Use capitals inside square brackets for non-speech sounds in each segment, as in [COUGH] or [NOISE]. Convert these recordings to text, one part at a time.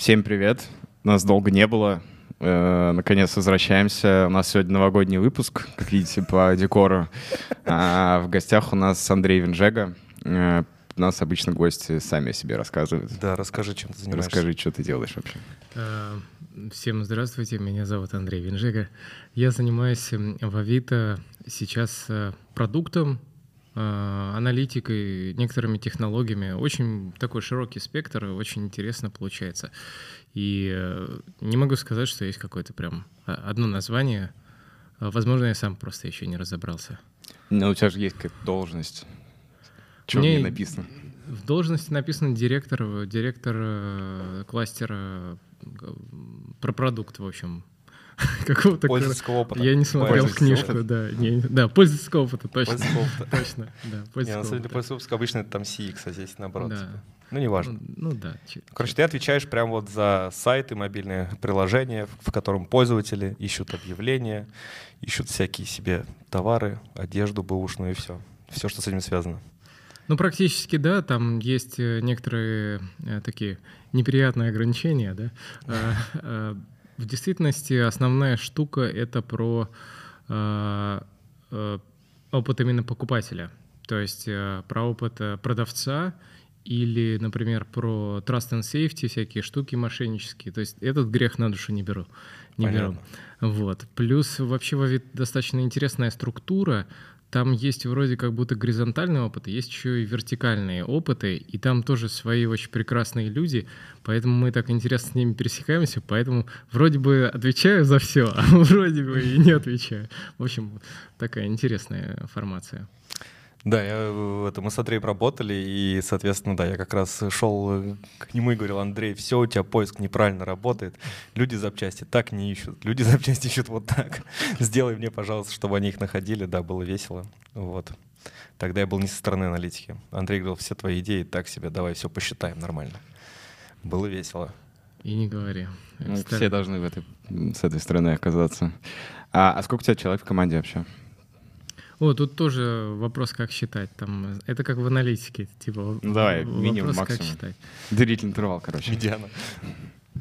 Всем привет. Нас долго не было. Э, наконец возвращаемся. У нас сегодня новогодний выпуск, как видите, по декору. А в гостях у нас Андрей Винжега. Э, у нас обычно гости сами о себе рассказывают. Да, расскажи, чем ты занимаешься. Расскажи, что ты делаешь вообще. Э, всем здравствуйте, меня зовут Андрей Винжега. Я занимаюсь в Авито сейчас продуктом, аналитикой, некоторыми технологиями. Очень такой широкий спектр, очень интересно получается. И э, не могу сказать, что есть какое-то прям а, одно название. Возможно, я сам просто еще не разобрался. Но у тебя же есть какая-то должность. Что мне написано? В должности написано директор, директор э, кластера про продукт, в общем. [LAUGHS] Какого-то пользовательского опыта. Я не смотрел книжку, да. Не, да, пользовательского опыта, точно. Пользовательского опыта. [LAUGHS] Точно, да. Не, на самом деле пользовательского обычно это там CX, а здесь наоборот. Да. Типа. Ну, неважно. Ну, ну да. Короче, ты отвечаешь прямо вот за сайты, мобильные приложения, в котором пользователи ищут объявления, ищут всякие себе товары, одежду бэушную и все. Все, что с этим связано. Ну, практически, да, там есть э, некоторые э, такие неприятные ограничения, да. [LAUGHS] В действительности основная штука — это про а, э, опыт именно покупателя. То есть про опыт продавца — или, например, про trust and safety, всякие штуки мошеннические. То есть этот грех на душу не беру. Не беру. Вот. Плюс вообще в Авито достаточно интересная структура. Там есть вроде как будто горизонтальный опыт, есть еще и вертикальные опыты, и там тоже свои очень прекрасные люди, поэтому мы так интересно с ними пересекаемся, поэтому вроде бы отвечаю за все, [LAUGHS] а вроде бы и не отвечаю. В общем, такая интересная формация. Да, я, это, мы с Андреем работали, и, соответственно, да, я как раз шел э, к нему и говорил, Андрей, все, у тебя поиск неправильно работает, люди запчасти так не ищут, люди [LAUGHS] запчасти ищут вот так. Сделай мне, пожалуйста, чтобы они их находили, да, было весело, вот. Тогда я был не со стороны аналитики. Андрей говорил, все твои идеи так себе, давай все посчитаем нормально. Было весело. И не говори. Ну, все должны в этой, с этой стороны оказаться. А, а сколько у тебя человек в команде вообще? О, тут тоже вопрос, как считать. Там, это как в аналитике. Типа, ну, давай, минимум, максимум. как считать. Длительный интервал, короче. Медиана.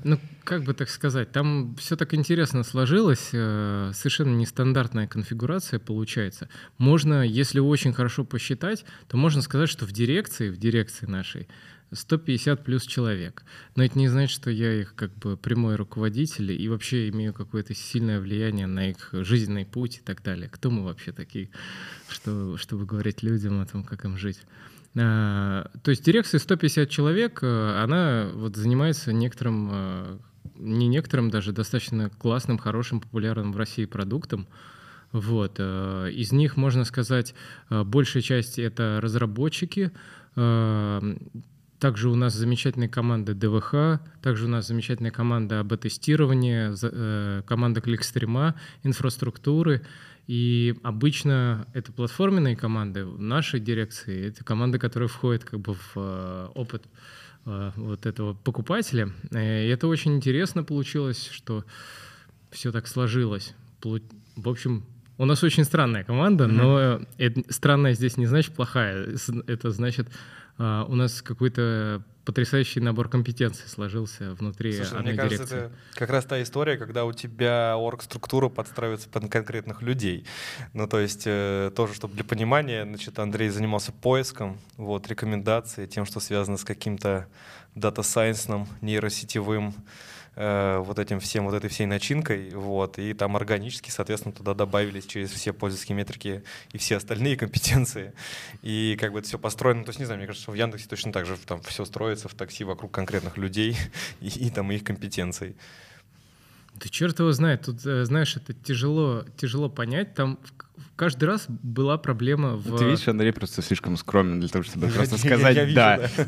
Ну, как бы так сказать, там все так интересно сложилось, э, совершенно нестандартная конфигурация получается. Можно, если очень хорошо посчитать, то можно сказать, что в дирекции, в дирекции нашей 150 плюс человек. Но это не значит, что я их как бы прямой руководитель и вообще имею какое-то сильное влияние на их жизненный путь и так далее. Кто мы вообще такие, что, чтобы говорить людям о том, как им жить? А, то есть дирекция 150 человек, э, она вот занимается некоторым, э, не некоторым даже, достаточно классным, хорошим, популярным в России продуктом. Вот. Э, из них, можно сказать, большая часть — это разработчики, также у нас замечательная команда ДВХ, также у нас замечательная команда АБ-тестирования, э, команда кликстрима, инфраструктуры. И обычно это платформенные команды. В нашей дирекции это команды, которые входят как бы в э, опыт э, вот этого покупателя. И это очень интересно получилось, что все так сложилось. В общем, у нас очень странная команда, но mm-hmm. странная здесь не значит плохая. Это значит у нас какой-то потрясающий набор компетенций сложился внутри Слушай, одной мне кажется, дирекции. это как раз та история, когда у тебя орг-структура подстраивается под конкретных людей. Ну, то есть э, тоже, чтобы для понимания, значит, Андрей занимался поиском, вот, рекомендации, тем, что связано с каким-то дата-сайенсом, нейросетевым, э, вот этим всем, вот этой всей начинкой, вот, и там органически, соответственно, туда добавились через все пользовательские метрики и все остальные компетенции, и как бы это все построено, то есть, не знаю, мне кажется, что в Яндексе точно так же там все строится в такси вокруг конкретных людей [LAUGHS] и, и там их компетенций. Да черт его знает, тут, э, знаешь, это тяжело, тяжело понять, там каждый раз была проблема в... Ты видишь, Андрей просто слишком скромен для того, чтобы [LAUGHS] просто сказать «да». [LAUGHS]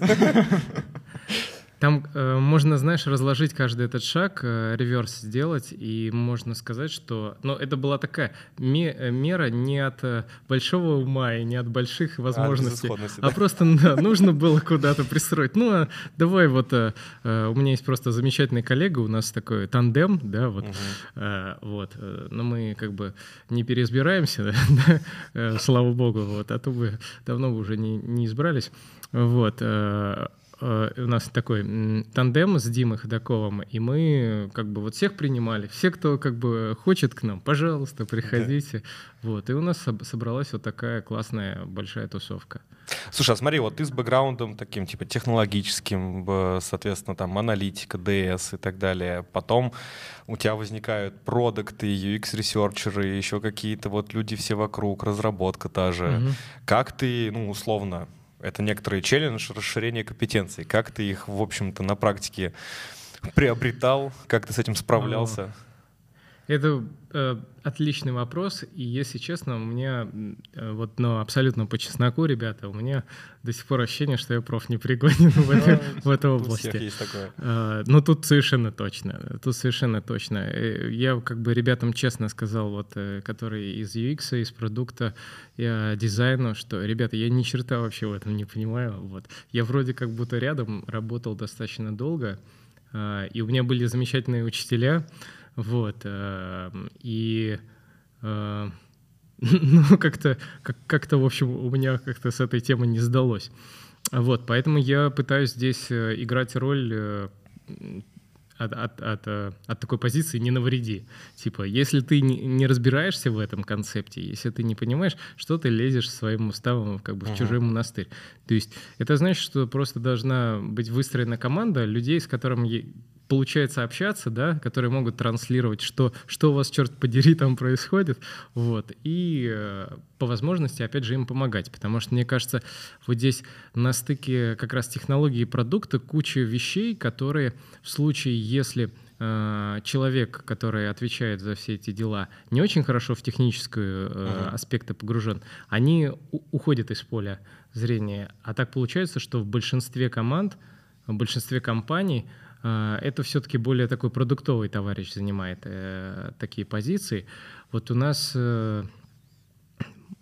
Там э, можно, знаешь, разложить каждый этот шаг, э, реверс сделать, и можно сказать, что... Ну, это была такая э, мера не от э, большого ума и не от больших а, возможностей, а, а да. просто да, нужно было куда-то пристроить. Ну, а давай вот... Э, э, у меня есть просто замечательный коллега, у нас такой тандем, да, вот. Угу. Э, вот. Но мы как бы не переизбираемся, [LAUGHS] да, э, слава богу, вот, а то бы давно бы уже не, не избрались. Вот. Э, у нас такой тандем с Димой Ходаковым, и мы как бы вот всех принимали. Все, кто как бы хочет к нам, пожалуйста, приходите. Да. Вот, и у нас собралась вот такая классная большая тусовка. Слушай, а смотри, вот ты с бэкграундом таким, типа, технологическим, соответственно, там, аналитика, DS и так далее. Потом у тебя возникают продукты, UX-ресерчеры, еще какие-то вот люди все вокруг, разработка та же. Угу. Как ты, ну, условно, это некоторый челлендж расширения компетенций. Как ты их, в общем-то, на практике приобретал? Как ты с этим справлялся? Это э, отличный вопрос, и если честно, у меня э, вот, ну, абсолютно по чесноку, ребята, у меня до сих пор ощущение, что я проф непригоден в, этой, в этой области. Э, ну, тут совершенно точно, тут совершенно точно. Э, я как бы ребятам честно сказал, вот, э, которые из UX, из продукта, я дизайну, что, ребята, я ни черта вообще в этом не понимаю, вот. Я вроде как будто рядом работал достаточно долго, э, и у меня были замечательные учителя, вот. Эм, и э, [LAUGHS] ну, как-то, как, как-то, в общем, у меня как-то с этой темой не сдалось. Вот, поэтому я пытаюсь здесь э, играть роль э, от, от, от, от такой позиции «не навреди». Типа, если ты не, не разбираешься в этом концепте, если ты не понимаешь, что ты лезешь своим уставом как бы в uh-huh. чужой монастырь. То есть это значит, что просто должна быть выстроена команда людей, с которыми получается общаться, да, которые могут транслировать, что, что у вас, черт подери, там происходит, вот, и э, по возможности, опять же, им помогать, потому что, мне кажется, вот здесь на стыке как раз технологии и продукта куча вещей, которые в случае, если э, человек, который отвечает за все эти дела, не очень хорошо в техническую э, uh-huh. аспекты погружен, они уходят из поля зрения. А так получается, что в большинстве команд, в большинстве компаний это все-таки более такой продуктовый товарищ занимает э, такие позиции. Вот у нас, э,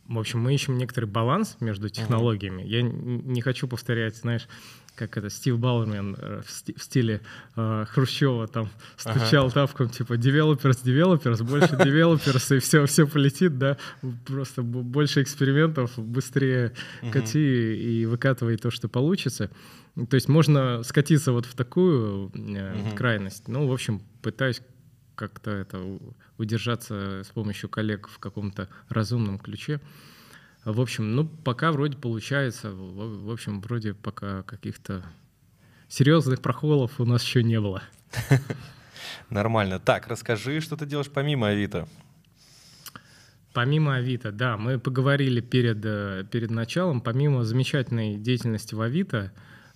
в общем, мы ищем некоторый баланс между технологиями. Я не хочу повторять, знаешь, как это Стив Баллермен э, в, сти в стиле э, Хрущева там стучал ага. тапком, типа developers, developers, больше [LAUGHS] developers, и все, все полетит, да, просто больше экспериментов, быстрее кати и выкатывай то, что получится. То есть можно скатиться вот в такую э, крайность. Ну, в общем, пытаюсь как-то это удержаться с помощью коллег в каком-то разумном ключе. В общем, ну, пока вроде получается. В, в общем, вроде пока каких-то серьезных прохолов у нас еще не было. [LAUGHS] Нормально. Так, расскажи, что ты делаешь помимо Авито. Помимо Авито, да, мы поговорили перед, э, перед началом, помимо замечательной деятельности в Авито,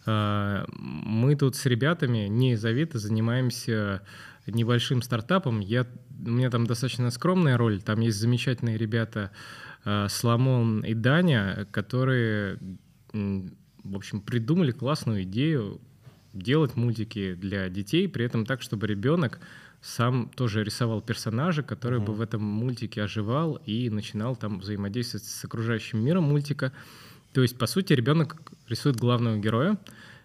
мы тут с ребятами, не из Авито, занимаемся небольшим стартапом. Я, у меня там достаточно скромная роль, там есть замечательные ребята Э, Соломон и Даня, которые, в общем, придумали классную идею делать мультики для детей, при этом так, чтобы ребенок сам тоже рисовал персонажа, который uh-huh. бы в этом мультике оживал и начинал там взаимодействовать с окружающим миром мультика. То есть, по сути, ребенок рисует главного героя,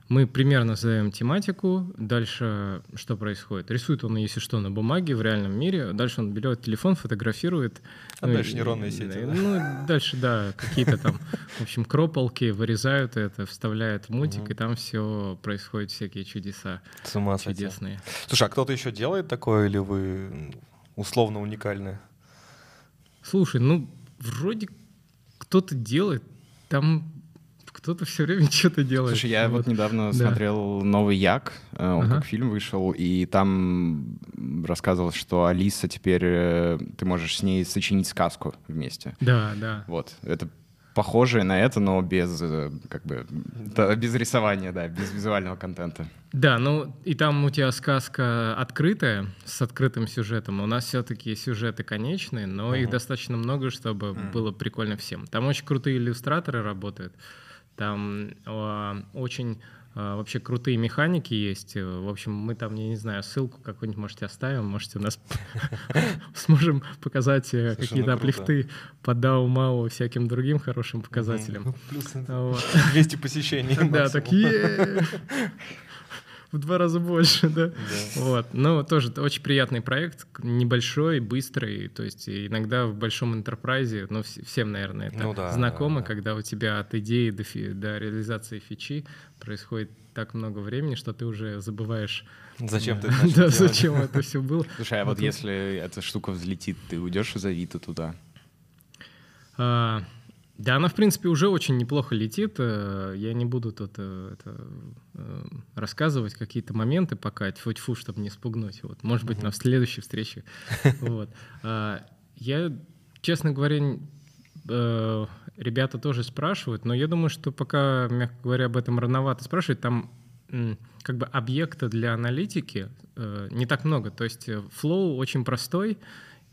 мы примерно задаем тематику, дальше что происходит? Рисует он, если что, на бумаге в реальном мире, дальше он берет телефон, фотографирует. А ну, дальше нейронные сети. Да? Ну, дальше, да, какие-то там, в общем, крополки вырезают это, вставляют в мультик, угу. и там все происходит, всякие чудеса С ума чудесные. Слушай, а кто-то еще делает такое, или вы условно уникальны? Слушай, ну, вроде кто-то делает, там кто-то все время [LAUGHS] что-то делает. Слушай, я вот, вот недавно да. смотрел новый Як, э, он ага. как фильм вышел, и там рассказывал, что Алиса теперь э, ты можешь с ней сочинить сказку вместе. Да, да. Вот, это похожее на это, но без э, как бы да, без рисования, да, без визуального контента. Да, ну и там у тебя сказка открытая с открытым сюжетом. У нас все-таки сюжеты конечные, но uh-huh. их достаточно много, чтобы uh-huh. было прикольно всем. Там очень крутые иллюстраторы работают. Там э, очень вообще крутые механики есть. В общем, мы там, я не знаю, ссылку какую-нибудь можете оставим, можете у нас [LAUGHS] сможем показать э, какие-то аплифты по DAO, MAO, всяким другим хорошим показателям. Плюс 200 посещений. [LAUGHS] Да, такие. [LAUGHS] в два раза больше, да? Вот. Но тоже очень приятный проект, небольшой, быстрый. То есть иногда в большом интерпрайзе, ну, всем, наверное, это Ну да, знакомо, да, да. когда у тебя от идеи до, фи- до реализации фичи происходит так много времени, что ты уже забываешь, Зачем ты это да, зачем это все было. [LAUGHS] Слушай, а вот Вот. если эта штука взлетит, ты уйдешь из Авито туда? Да, она, в принципе, уже очень неплохо летит. Э, Я не буду тут э, это, э, рассказывать какие-то моменты пока, тьфу-тьфу, чтобы не спугнуть. Вот. Может быть, на следующей встрече. [LAUGHS] Вот. А, Я, честно говоря, ребята тоже спрашивают, но я думаю, что пока, мягко говоря, об этом рановато спрашивать. Там как бы объекта для аналитики не так много. То есть Flow очень простой,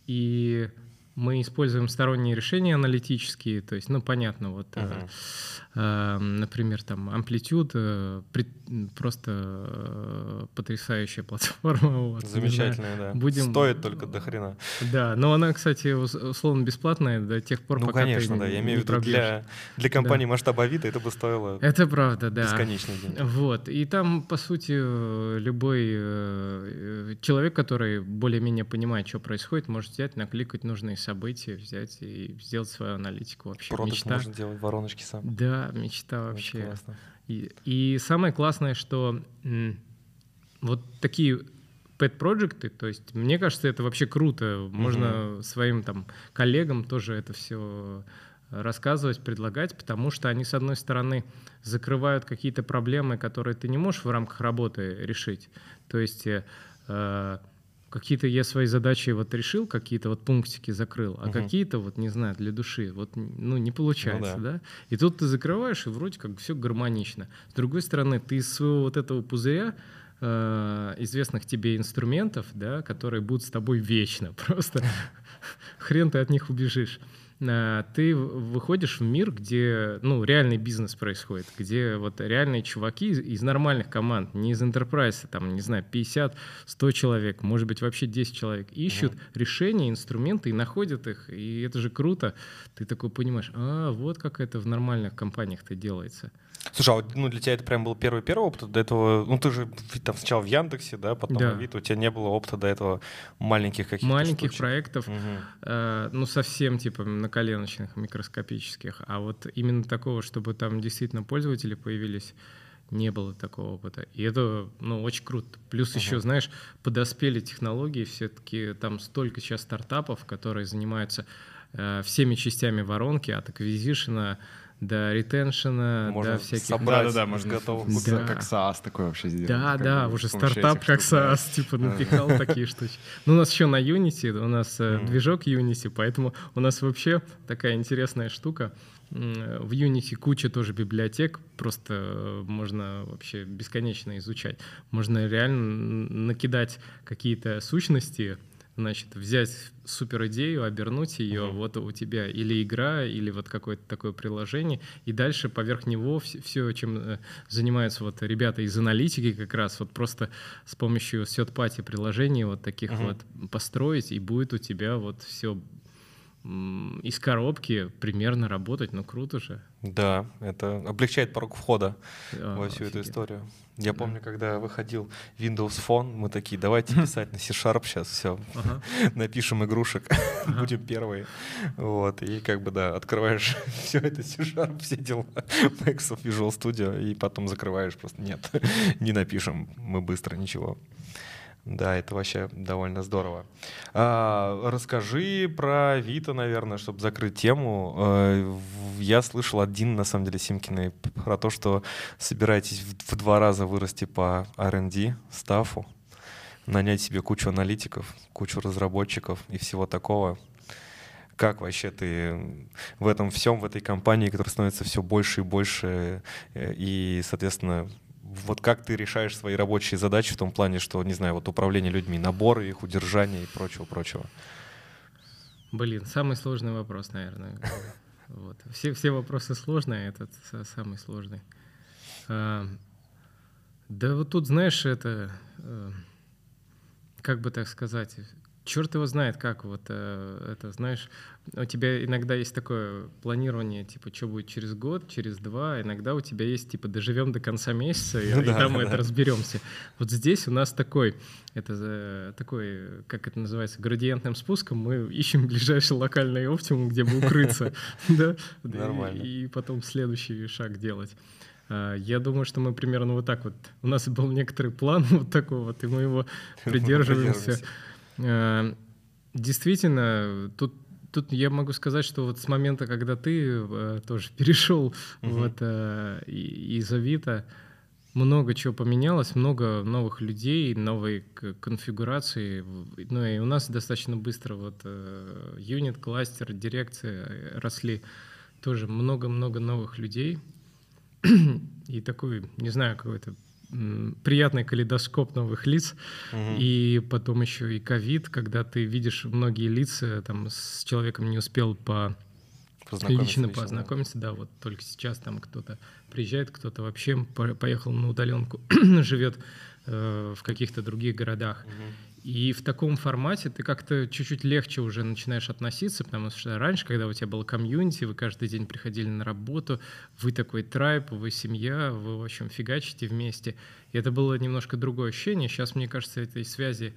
и мы используем сторонние решения аналитические, то есть, ну, понятно, вот, э, Мгм. э, например, там, амплитуд, э, при- просто э, потрясающая платформа. [LAUGHS] вот. Замечательная, да. Будем- Стоит только до хрена. Да, но она, кстати, ус- условно бесплатная до тех пор, Ну, пока конечно, ты да. Я имею в виду, для, для компании масштаба Авито это бы стоило Это правда, да. бесконечные деньги. Вот. И там, по сути, э, любой э, э, человек, который более-менее понимает, что происходит, может взять, накликать нужные события, взять и сделать свою аналитику. Вообще Продукт мечта. можно делать вороночки сам. Да, мечта Очень вообще. классно. И, и самое классное, что м, вот такие pet-проекты, то есть мне кажется, это вообще круто. Можно своим там коллегам тоже это все рассказывать, предлагать, потому что они, с одной стороны, закрывают какие-то проблемы, которые ты не можешь в рамках работы решить. То есть э, какие-то я свои задачи вот решил, какие-то вот пунктики закрыл, а Мгм. какие-то вот, не знаю, для души, вот, ну, не получается, да. да? И тут ты закрываешь, и вроде как все гармонично. С другой стороны, ты из своего вот этого пузыря э, известных тебе инструментов, да, которые будут с тобой вечно, [LAUGHS] просто [LAUGHS] хрен ты от них убежишь. А, Ты выходишь в мир, где ну, реальный бизнес происходит, где вот реальные чуваки из, из нормальных команд, не из enterprise, там, не знаю, 50, 100 человек, может быть, вообще 10 человек, ищут решения, инструменты и находят их. И это же круто. Ты такой понимаешь, а вот как это в нормальных компаниях-то делается. Слушай, а вот, ну, для тебя это прям был первый первый опыт до этого? Ну, ты же там сначала в Яндексе, да, потом Да. Авито. У тебя не было опыта до этого маленьких каких-то Маленьких штучек? проектов, Мгм. Э, ну, совсем типа на коленочных, микроскопических. А вот именно такого, чтобы там действительно пользователи появились, не было такого опыта. И это, ну, очень круто. Плюс еще, знаешь, подоспели технологии, все-таки там столько сейчас стартапов, которые занимаются э, всеми частями воронки, от аквизишена до ретеншена, Можно до всяких... собрать Да-да-да, из можно готовых как- Да. как SaaS такой вообще сделать. Да, как да, уже стартап как штук, да. SaaS, типа напихал [LAUGHS] такие штучки. Ну, у нас еще на Unity, у нас э, движок Unity, поэтому у нас вообще такая интересная штука. В Unity куча тоже библиотек, просто э, можно вообще бесконечно изучать. Можно реально накидать какие-то сущности, значит, взять супер идею, обернуть ее, Мгм. вот у тебя или игра, или вот какое-то такое приложение, и дальше поверх него все, чем э, занимаются вот ребята из аналитики как раз, вот просто с помощью third-party приложений вот таких Мгм. вот построить, и будет у тебя вот все из коробки примерно работать, ну круто же. Да, это облегчает порог входа А, во всю эту офигеть. историю. Я Да. помню, когда выходил Windows Phone, мы такие, давайте [LAUGHS] писать на C-Sharp сейчас, все, Ага. [LAUGHS] напишем игрушек, Ага. [LAUGHS] будем первые. Вот, и как бы, да, открываешь все это C-Sharp, все дела, Microsoft Visual Studio, и потом закрываешь просто, нет, не напишем, мы быстро, ничего. Да, это вообще довольно здорово. А, расскажи про Вита, наверное, чтобы закрыть тему. В- Я слышал один, на самом деле, Симкиной про то, что собираетесь в, в два раза вырасти по R&D стафу, нанять себе кучу аналитиков, кучу разработчиков и всего такого. Как вообще ты в этом всем, в этой компании, которая становится все больше и больше, э, и, соответственно, вот как ты решаешь свои рабочие задачи в том плане, что, не знаю, вот управление людьми, наборы их, удержание и прочего-прочего. Блин, самый сложный вопрос, наверное. [LAUGHS] Вот. Все, все вопросы сложные, этот са- самый сложный. А, да вот тут, знаешь, это, э, как бы так сказать, черт его знает, как вот э, это, знаешь, у тебя иногда есть такое планирование, типа, что будет через год, через два, иногда у тебя есть, типа, доживем до конца месяца, и, и там мы это разберемся. Вот здесь у нас такой, это такой, как это называется, градиентным спуском, мы ищем ближайший локальный оптимум, где бы укрыться, [LAUGHS] [LAUGHS] да, и потом следующий шаг делать. А, я думаю, что мы примерно вот так вот. У нас был некоторый план [LAUGHS] вот такой вот, и мы его придерживаемся. Э, действительно, тут тут я могу сказать, что вот с момента, когда ты э, тоже [LAUGHS] перешел uh-huh. вот э, из Авито, много чего поменялось, много новых людей, новой конфигурации. Ну и у нас достаточно быстро вот э, юнит, кластер, дирекция э, росли. Тоже много-много новых людей. [CLEARS THROAT] и такой, не знаю, какой-то приятный калейдоскоп новых лиц, угу. и потом еще и ковид, когда ты видишь многие лица, там с человеком не успел по лично познакомиться, да. да, вот только сейчас там кто-то приезжает, кто-то вообще поехал на удаленку, [CLEARS THROAT] живет э, в каких-то других городах. Угу. И в таком формате ты как-то чуть-чуть легче уже начинаешь относиться, потому что раньше, когда у тебя было комьюнити, вы каждый день приходили на работу, вы такой трайп, вы семья, вы, в общем, фигачите вместе. И это было немножко другое ощущение. Сейчас, мне кажется, этой связи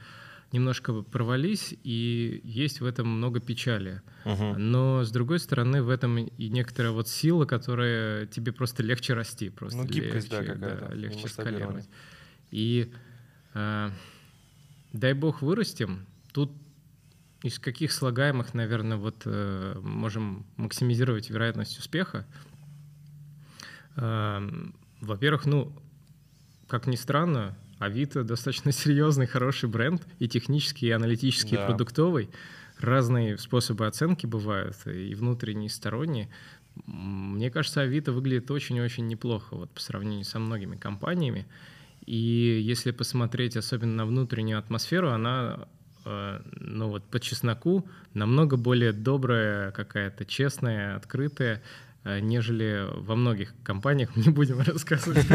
немножко провались, и есть в этом много печали. Uh-huh. Но, с другой стороны, в этом и некоторая вот сила, которая тебе просто легче расти. Просто ну, гибкость, легче, да, какая-то. Да, легче скалировать. И... А, дай бог вырастем. Тут из каких слагаемых, наверное, вот э, можем максимизировать вероятность успеха? Э, во-первых, ну, как ни странно, Авито достаточно серьезный, хороший бренд, и технический, и аналитический, да. и продуктовый. Разные способы оценки бывают, и внутренние, и сторонние. Мне кажется, Авито выглядит очень-очень неплохо вот, по сравнению со многими компаниями. И если посмотреть особенно на внутреннюю атмосферу, она э, ну вот по чесноку намного более добрая, какая-то честная, открытая, э, нежели во многих компаниях. [LAUGHS] Не будем рассказывать.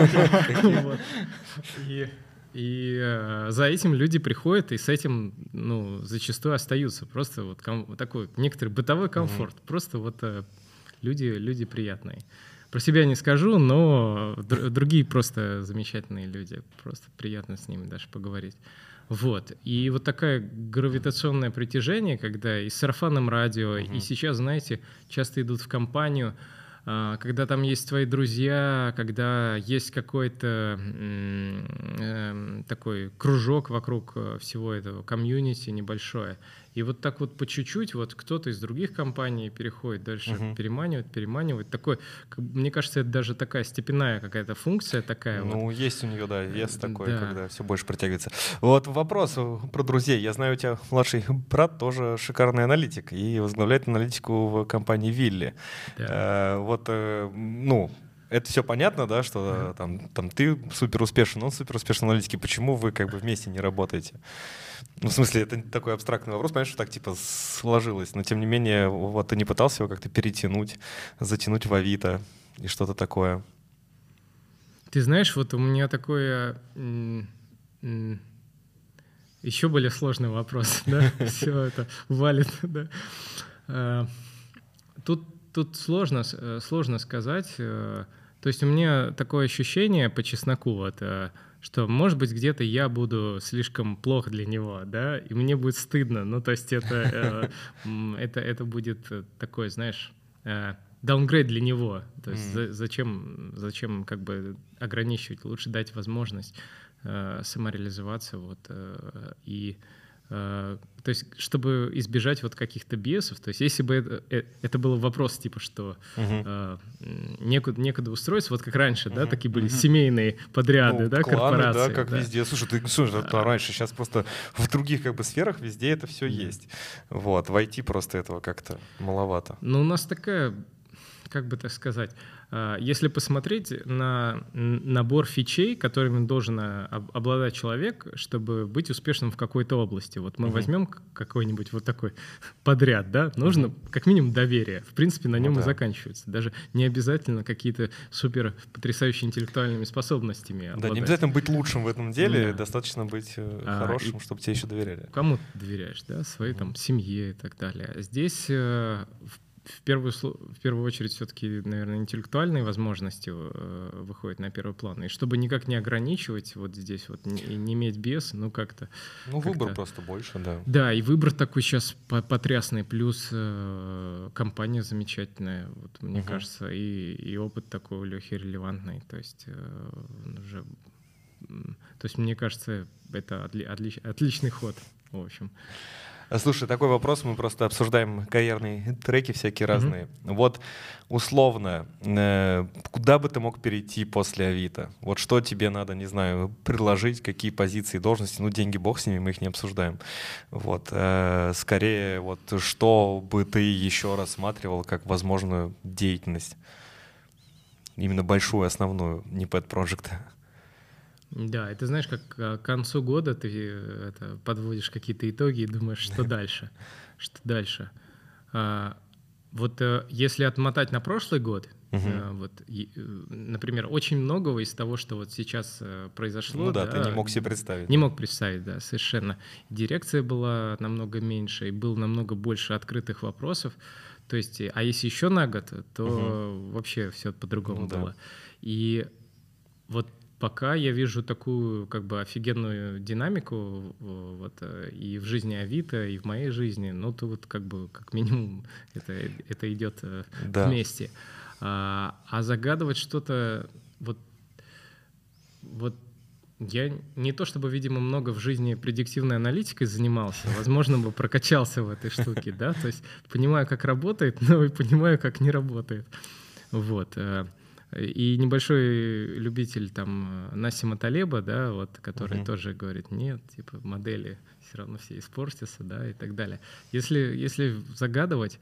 И э, за этим люди приходят и с этим, ну, зачастую остаются. Просто вот такой некоторый бытовой комфорт. Просто вот люди, люди приятные. Про себя не скажу, но другие просто замечательные люди. Просто приятно с ними даже поговорить. Вот. И вот такое гравитационное притяжение, когда и с сарафанным радио, угу. и сейчас, знаете, часто идут в компанию, а, когда там есть твои друзья, когда есть какой-то э, такой кружок вокруг э, всего этого комьюнити небольшое. И вот так вот по чуть-чуть вот кто-то из других компаний переходит дальше, uh-huh. переманивает, переманивает. Такой, мне кажется, это даже такая степенная какая-то функция такая. Ну, вот. есть у нее, да, вес такой, да. когда все больше притягивается. Вот вопрос про друзей. Я знаю, у тебя младший брат тоже шикарный аналитик и возглавляет аналитику в компании Вилли. Да. Э, вот, э, ну, это все понятно, да, что там, там ты супер успешен, он супер успешен в аналитике. Почему вы как бы вместе не работаете? Ну, в смысле, это такой абстрактный вопрос, понятно, что так типа сложилось, но тем не менее, вот ты не пытался его как-то перетянуть, затянуть в Авито и что-то такое? Ты знаешь, вот у меня такое еще более сложный вопрос, [LAUGHS] да, [LAUGHS] все это валит, да. А, тут, тут сложно, э, сложно сказать, э, то есть у меня такое ощущение по чесноку, вот, э, что, может быть, где-то я буду слишком плох для него, да, и мне будет стыдно. Ну, то есть это, э, [LAUGHS] это, это будет такой, знаешь, даунгрейд для него. То есть mm-hmm. зачем, зачем как бы ограничивать? Лучше дать возможность э, самореализоваться вот, и Э, то есть, чтобы избежать вот каких-то бесов, то есть, если бы это, э, это был вопрос, типа, что uh-huh. некуда, некуда устроиться, вот как раньше, uh-huh. да, такие были uh-huh. семейные подряды, ну, да, кланы, корпорации. да, как да. везде. Слушай, ты слушай, а... раньше, сейчас просто в других как бы сферах везде это все есть. Вот, войти просто этого как-то маловато. Ну, у нас такая как бы так сказать, если посмотреть на набор фичей, которыми должен а, обладать человек, чтобы быть успешным в какой-то области. Вот мы uh-huh. возьмем какой-нибудь вот такой [LAUGHS] подряд, да, нужно uh-huh. как минимум доверие. В принципе, на нем ну, и да. заканчивается. Даже не обязательно какие-то супер потрясающие интеллектуальными способностями. Да, не обязательно быть лучшим в этом деле, да. достаточно быть э, а, хорошим, чтобы тебе еще доверяли. Кому ты доверяешь, да, своей там семье и так далее. Здесь э, в в первую, в первую очередь все-таки, наверное, интеллектуальные возможности э, выходят на первый план. И чтобы никак не ограничивать вот здесь, вот не, не иметь без, ну как-то... Ну как выбор просто больше, да. Да, и выбор такой сейчас потрясный, плюс э, компания замечательная, вот мне угу. кажется, и, и опыт такой у Лехи релевантный, то есть э, уже... То есть мне кажется, это отли, отли, отличный ход, в общем. Слушай, такой вопрос, мы просто обсуждаем карьерные треки всякие разные. Mm-hmm. Вот условно, э, куда бы ты мог перейти после Авито? Вот что тебе надо, не знаю, предложить, какие позиции, должности? Ну, деньги бог с ними, мы их не обсуждаем. Вот, э, скорее, вот что бы ты еще рассматривал как возможную деятельность? Именно большую, основную, не pet project. Да, это знаешь, как к концу года ты э, это, подводишь какие-то итоги и думаешь, что дальше, что дальше. А, вот э, если отмотать на прошлый год, угу. вот, например, очень многого из того, что вот сейчас произошло, ну да, да, ты не мог себе представить. Не мог представить, да, совершенно. Дирекция была намного меньше, и было намного больше открытых вопросов. То есть, а если еще на год, то угу. вообще все по-другому ну, было. Да. И вот пока я вижу такую как бы офигенную динамику вот, э, и в жизни Авито, и в моей жизни, ну, то вот как бы как минимум [LAUGHS] это, это идет э, да. вместе. А, а загадывать что-то вот, вот я не то чтобы, видимо, много в жизни предиктивной аналитикой занимался, возможно, бы прокачался в этой штуке, да, то есть понимаю, как работает, [LAUGHS] но и понимаю, как не работает. Вот. Э, и небольшой любитель там Насима Талеба, да, вот, который uh-huh. тоже говорит, нет, типа модели все равно все испортятся, да, и так далее. Если, если загадывать,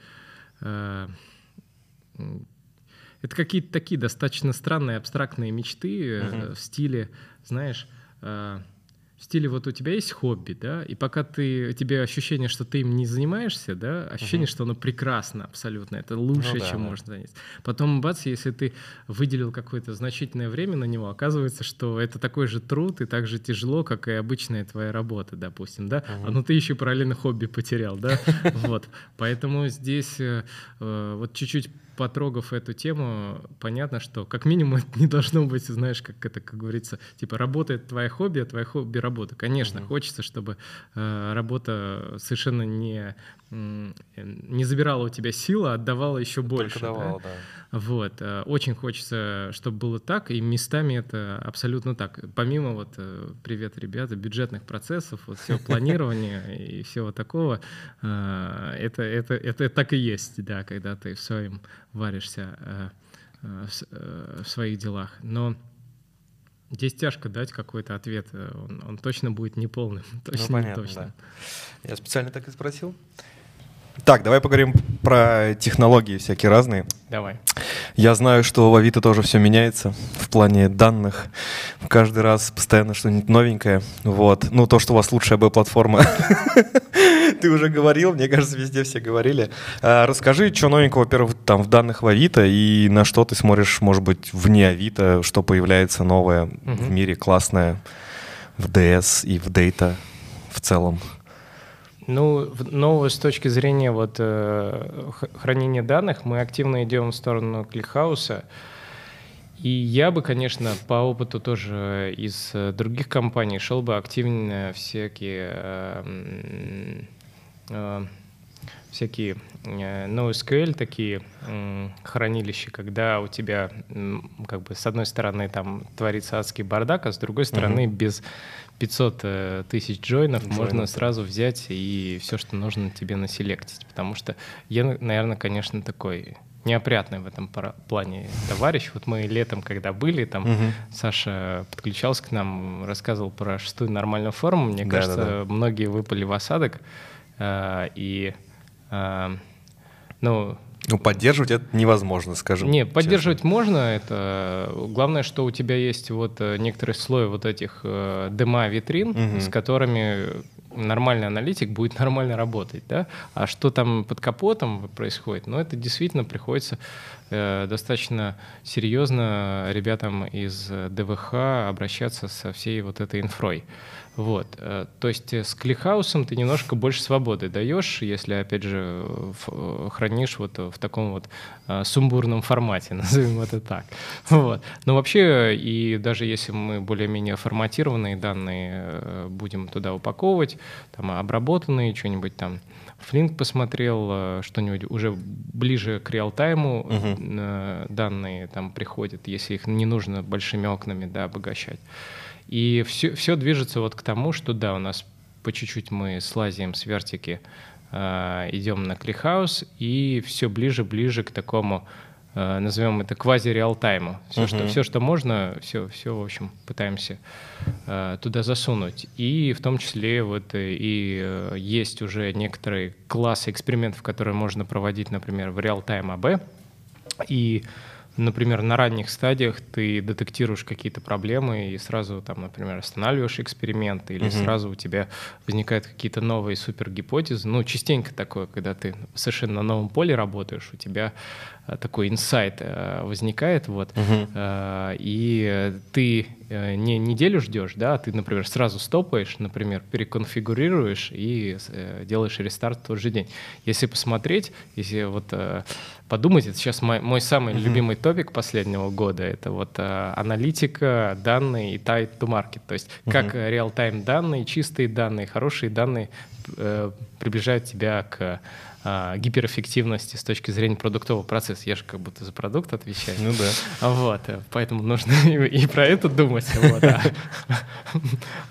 э, это какие-то такие достаточно странные абстрактные мечты uh-huh. в стиле, знаешь, э, в стиле вот у тебя есть хобби, да, и пока ты, тебе ощущение, что ты им не занимаешься, да, ощущение, uh-huh. что оно прекрасно абсолютно, это лучшее, ну, да, чем да. можно заняться. Потом, бац, если ты выделил какое-то значительное время на него, оказывается, что это такой же труд и так же тяжело, как и обычная твоя работа, допустим, да, uh-huh. а ну ты еще параллельно хобби потерял, да, [LAUGHS] вот. Поэтому здесь э, э, вот чуть-чуть потрогав эту тему, понятно, что как минимум это не должно быть, знаешь, как это, как говорится, типа работает твое хобби, а твое хобби работа. Конечно, mm-hmm. хочется, чтобы э, работа совершенно не не забирала у тебя силы, а отдавала еще больше. давала, да? да. Вот. Э, очень хочется, чтобы было так, и местами это абсолютно так. Помимо вот, э, привет, ребята, бюджетных процессов, вот все [LAUGHS] планирование и всего такого, э, это, это, это так и есть, да, когда ты в своем варишься в своих делах. Но Здесь тяжко дать какой-то ответ, он, он точно будет неполным, [LAUGHS] точно ну, понятно, точно. Да. Я специально так и спросил. Так, давай поговорим про технологии всякие разные. Давай. Я знаю, что в Авито тоже все меняется в плане данных. Каждый раз постоянно что-нибудь новенькое. Вот. Ну, то, что у вас лучшая B-платформа, [LAUGHS] ты уже говорил, мне кажется, везде все говорили. А, расскажи, что новенького, во-первых, там в данных в Авито и на что ты смотришь, может быть, вне Авито, что появляется новое в мире, классное в DS и в Data в целом. Ну, но с точки зрения вот, э, хранения данных мы активно идем в сторону кликхауса. И я бы, конечно, по опыту тоже из э, других компаний шел бы активнее всякие э, э, всякие э, NoSQL такие э, хранилища, когда у тебя как бы с одной стороны там творится адский бардак, а с другой стороны mm-hmm. без 500 э, тысяч джойнов Джойнов, можно сразу взять и все, что нужно тебе населектить. Потому что я, наверное, конечно, такой неопрятный в этом плане товарищ. Вот мы летом, когда были, там угу. Саша подключался к нам, рассказывал про шестую нормальную форму. Мне да, кажется, да, да. многие выпали в осадок. Э, и, э, ну, Ну, поддерживать это невозможно, скажем. Честно. поддерживать можно. Это главное, что у тебя есть вот э, некоторый слой вот этих э, дыма витрин, угу. с которыми нормальный аналитик будет [LAUGHS] нормально работать, да. А что там под капотом происходит, ну, это действительно приходится э, достаточно серьезно ребятам из ДВХ обращаться со всей вот этой инфрой. Вот. Э, то есть э, с кликхаусом ты немножко больше свободы даешь, если, опять же, э, хранишь вот в таком вот сумбурном формате, [LAUGHS] назовем это так. Вот. Но вообще, и даже если мы более-менее форматированные данные будем туда упаковывать, там обработанные, что-нибудь там, Флинк посмотрел, что-нибудь уже ближе к реал-тайму uh-huh. данные там приходят, если их не нужно большими окнами да, обогащать. И все, все движется вот к тому, что да, у нас по чуть-чуть мы слазим с вертики, э, идем на ClickHouse, и все ближе-ближе к такому, э, назовем это квази-реалтайму. Все, uh-huh. что, все, что можно, все, все, в общем, пытаемся э, туда засунуть. И в том числе вот и э, есть уже некоторые классы экспериментов, которые можно проводить, например, в real-time АБ. И например, на ранних стадиях ты детектируешь какие-то проблемы и сразу там, например, останавливаешь эксперимент или угу. сразу у тебя возникают какие-то новые супергипотезы. Ну, частенько такое, когда ты совершенно на новом поле работаешь, у тебя такой инсайт э, возникает, вот, угу. и ты не неделю ждешь, да, а ты, например, сразу стопаешь, например, переконфигурируешь и делаешь рестарт в тот же день. Если посмотреть, если вот подумать, это сейчас мой, мой самый угу. любимый топик последнего года, это вот аналитика, данные и tied to market, то есть угу. как реал-тайм данные, чистые данные, хорошие данные приближают тебя к а, гиперэффективности с точки зрения продуктового процесса. Я же как будто за продукт отвечаю. Ну да. Вот, э, поэтому нужно [LAUGHS] и, и про это думать. Вот, а,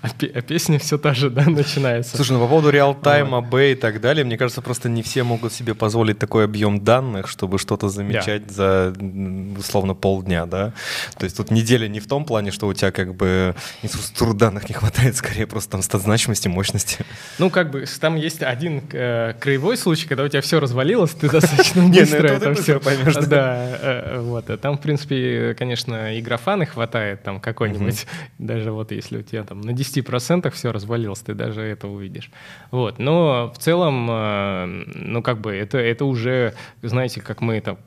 а, а песня все та же, да, начинается. Слушай, ну по поводу реал-тайм, АБ и так далее, мне кажется, просто не все могут себе позволить такой объем данных, чтобы что-то замечать yeah. за, условно, полдня, да? То есть тут неделя не в том плане, что у тебя как бы инфраструктуры данных не хватает, [LAUGHS] скорее просто там значимости, мощности. Ну, как бы там есть один э, краевой случай, когда когда у тебя все развалилось, ты [LAUGHS] достаточно быстро это все поймешь. Да, э, вот. А там, в принципе, конечно, и графаны хватает там какой-нибудь. [LAUGHS] Даже вот если у тебя там на 10% все развалилось, ты даже это увидишь. Вот. Но в целом, э, ну, как бы это, это уже, знаете, как мы там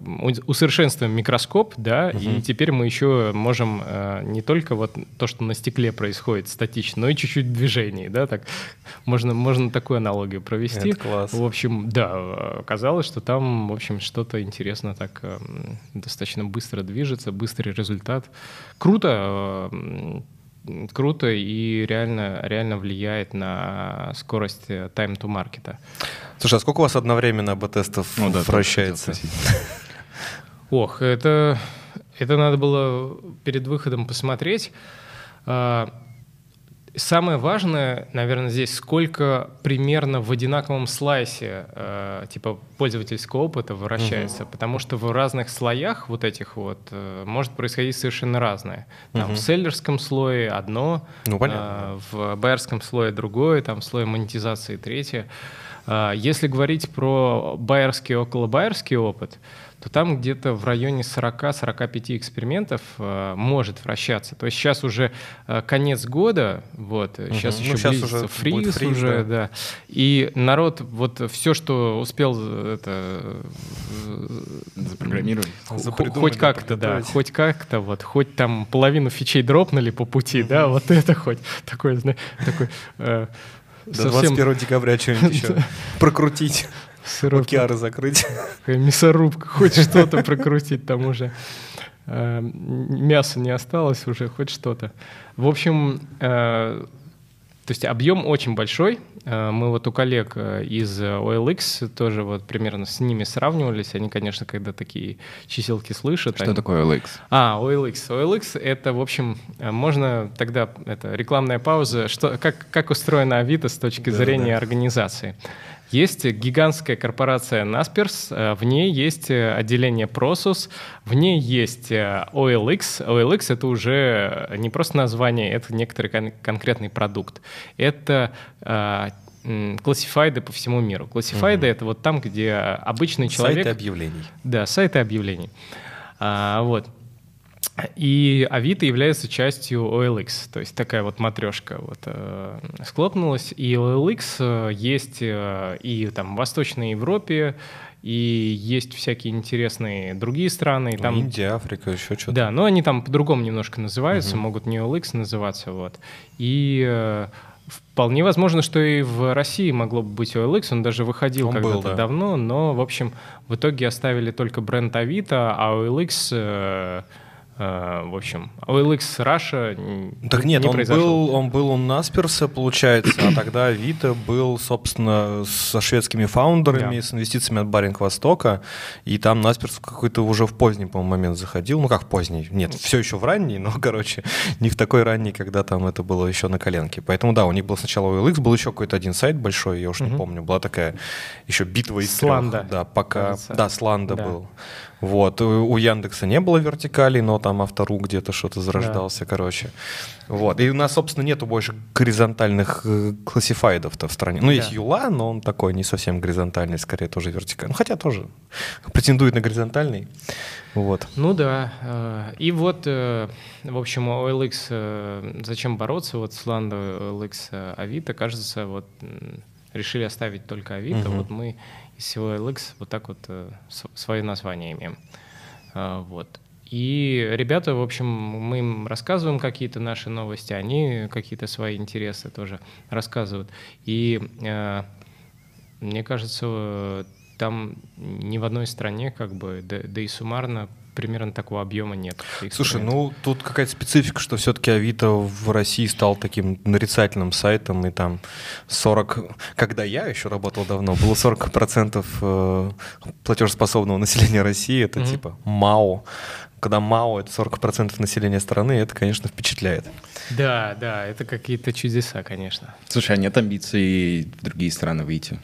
усовершенствуем микроскоп, да, и теперь мы еще можем э, не только вот то, что на стекле происходит статично, но и чуть-чуть движение, да, так можно, можно такую аналогию провести. Это класс. В общем, да, оказалось, что там, в общем, что-то интересно так эм, достаточно быстро движется, быстрый результат. Круто, эм, круто и реально, реально влияет на скорость time to market. Слушай, а сколько у вас одновременно АБ-тестов ну, да, вращается? Ох, это, это надо было перед выходом посмотреть. Самое важное, наверное, здесь, сколько примерно в одинаковом слайсе э, типа пользовательского опыта вращается, угу. потому что в разных слоях вот этих вот э, может происходить совершенно разное. Там угу. в селлерском слое одно, ну, э, в байерском слое другое, там в слое монетизации третье. Э, если говорить про байерский, около байерский опыт, то там где-то в районе 40-45 экспериментов э, может вращаться. То есть сейчас уже э, конец года, вот, угу. сейчас еще ну, сейчас близится уже фриз, фриз уже, да. да. И народ вот все, что успел э, это запрограммировать, хоть как-то, да, хоть как-то, вот, хоть там половину фичей дропнули по пути, угу. да, вот это хоть такой, такой. Э, До совсем... 21 декабря что-нибудь еще [LAUGHS] прокрутить. Сырок. Океары закрыть. [LAUGHS] Мясорубка, хоть что-то прокрутить там уже. Э, мяса не осталось уже, хоть что-то. В общем, э, то есть объем очень большой. Э, мы вот у коллег из OLX тоже вот примерно с ними сравнивались. Они, конечно, когда такие чиселки слышат. Что они... такое OLX? А, OLX. OLX — это, в общем, можно тогда, это рекламная пауза, что, как, как устроена Авито с точки да, зрения да. организации. Есть гигантская корпорация Naspers, э, в ней есть э, отделение Prosus, в ней есть э, OLX. OLX — это уже не просто название, это некоторый кон- конкретный продукт. Это классифайды по всему миру. Классифайды это вот там, где обычный человек... Сайты объявлений. Да, сайты объявлений. А, вот. И Авито является частью OLX, то есть такая вот матрешка вот, э, склопнулась. И OLX э, есть э, и там в Восточной Европе, и есть всякие интересные другие страны. Ну, там... Индия, Африка, еще что-то. Да, но они там по-другому немножко называются, угу. могут не OLX называться. Вот. И э, вполне возможно, что и в России могло бы быть OLX, он даже выходил когда-то да. давно, но, в общем, в итоге оставили только бренд Авито, а OLX... Э, в общем, OLX Russia Так нет, не он, произошел. был, он был у Насперса, получается, а тогда Авито был, собственно, со шведскими фаундерами, да. с инвестициями от Баринг Востока, и там Насперс какой-то уже в поздний, по момент заходил, ну как в поздний, нет, все еще в ранний, но, короче, [LAUGHS] не в такой ранний, когда там это было еще на коленке. Поэтому, да, у них был сначала OLX, был еще какой-то один сайт большой, я уж угу. не помню, была такая еще битва из Сланда. трех. Да, пока, кажется. да, Сланда да. был. Вот. У Яндекса не было вертикали, но там автору где-то что-то зарождался, да. короче. Вот. И у нас, собственно, нету больше горизонтальных э, классифайдов-то в стране. Ну, да. есть Юла, но он такой не совсем горизонтальный, скорее тоже вертикальный. Ну, хотя тоже претендует на горизонтальный. Вот. Ну да. Э, и вот, э, в общем, OLX, зачем бороться? Вот с Ландо OLX Авито, кажется, вот решили оставить только Авито. Угу. Вот мы из всего LX вот так вот э, свое название имеем. Э, вот. И ребята, в общем, мы им рассказываем какие-то наши новости, они какие-то свои интересы тоже рассказывают. И э, мне кажется, там ни в одной стране, как бы, да, да и суммарно примерно такого объема нет. Слушай, ну тут какая-то специфика, что все-таки Авито в России стал таким нарицательным сайтом, и там 40... Когда я еще работал давно, было 40% э, платежеспособного населения России, это mm-hmm. типа МАО. Когда МАО — это 40% населения страны, это, конечно, впечатляет. Да, да, это какие-то чудеса, конечно. Слушай, а нет амбиций в другие страны выйти?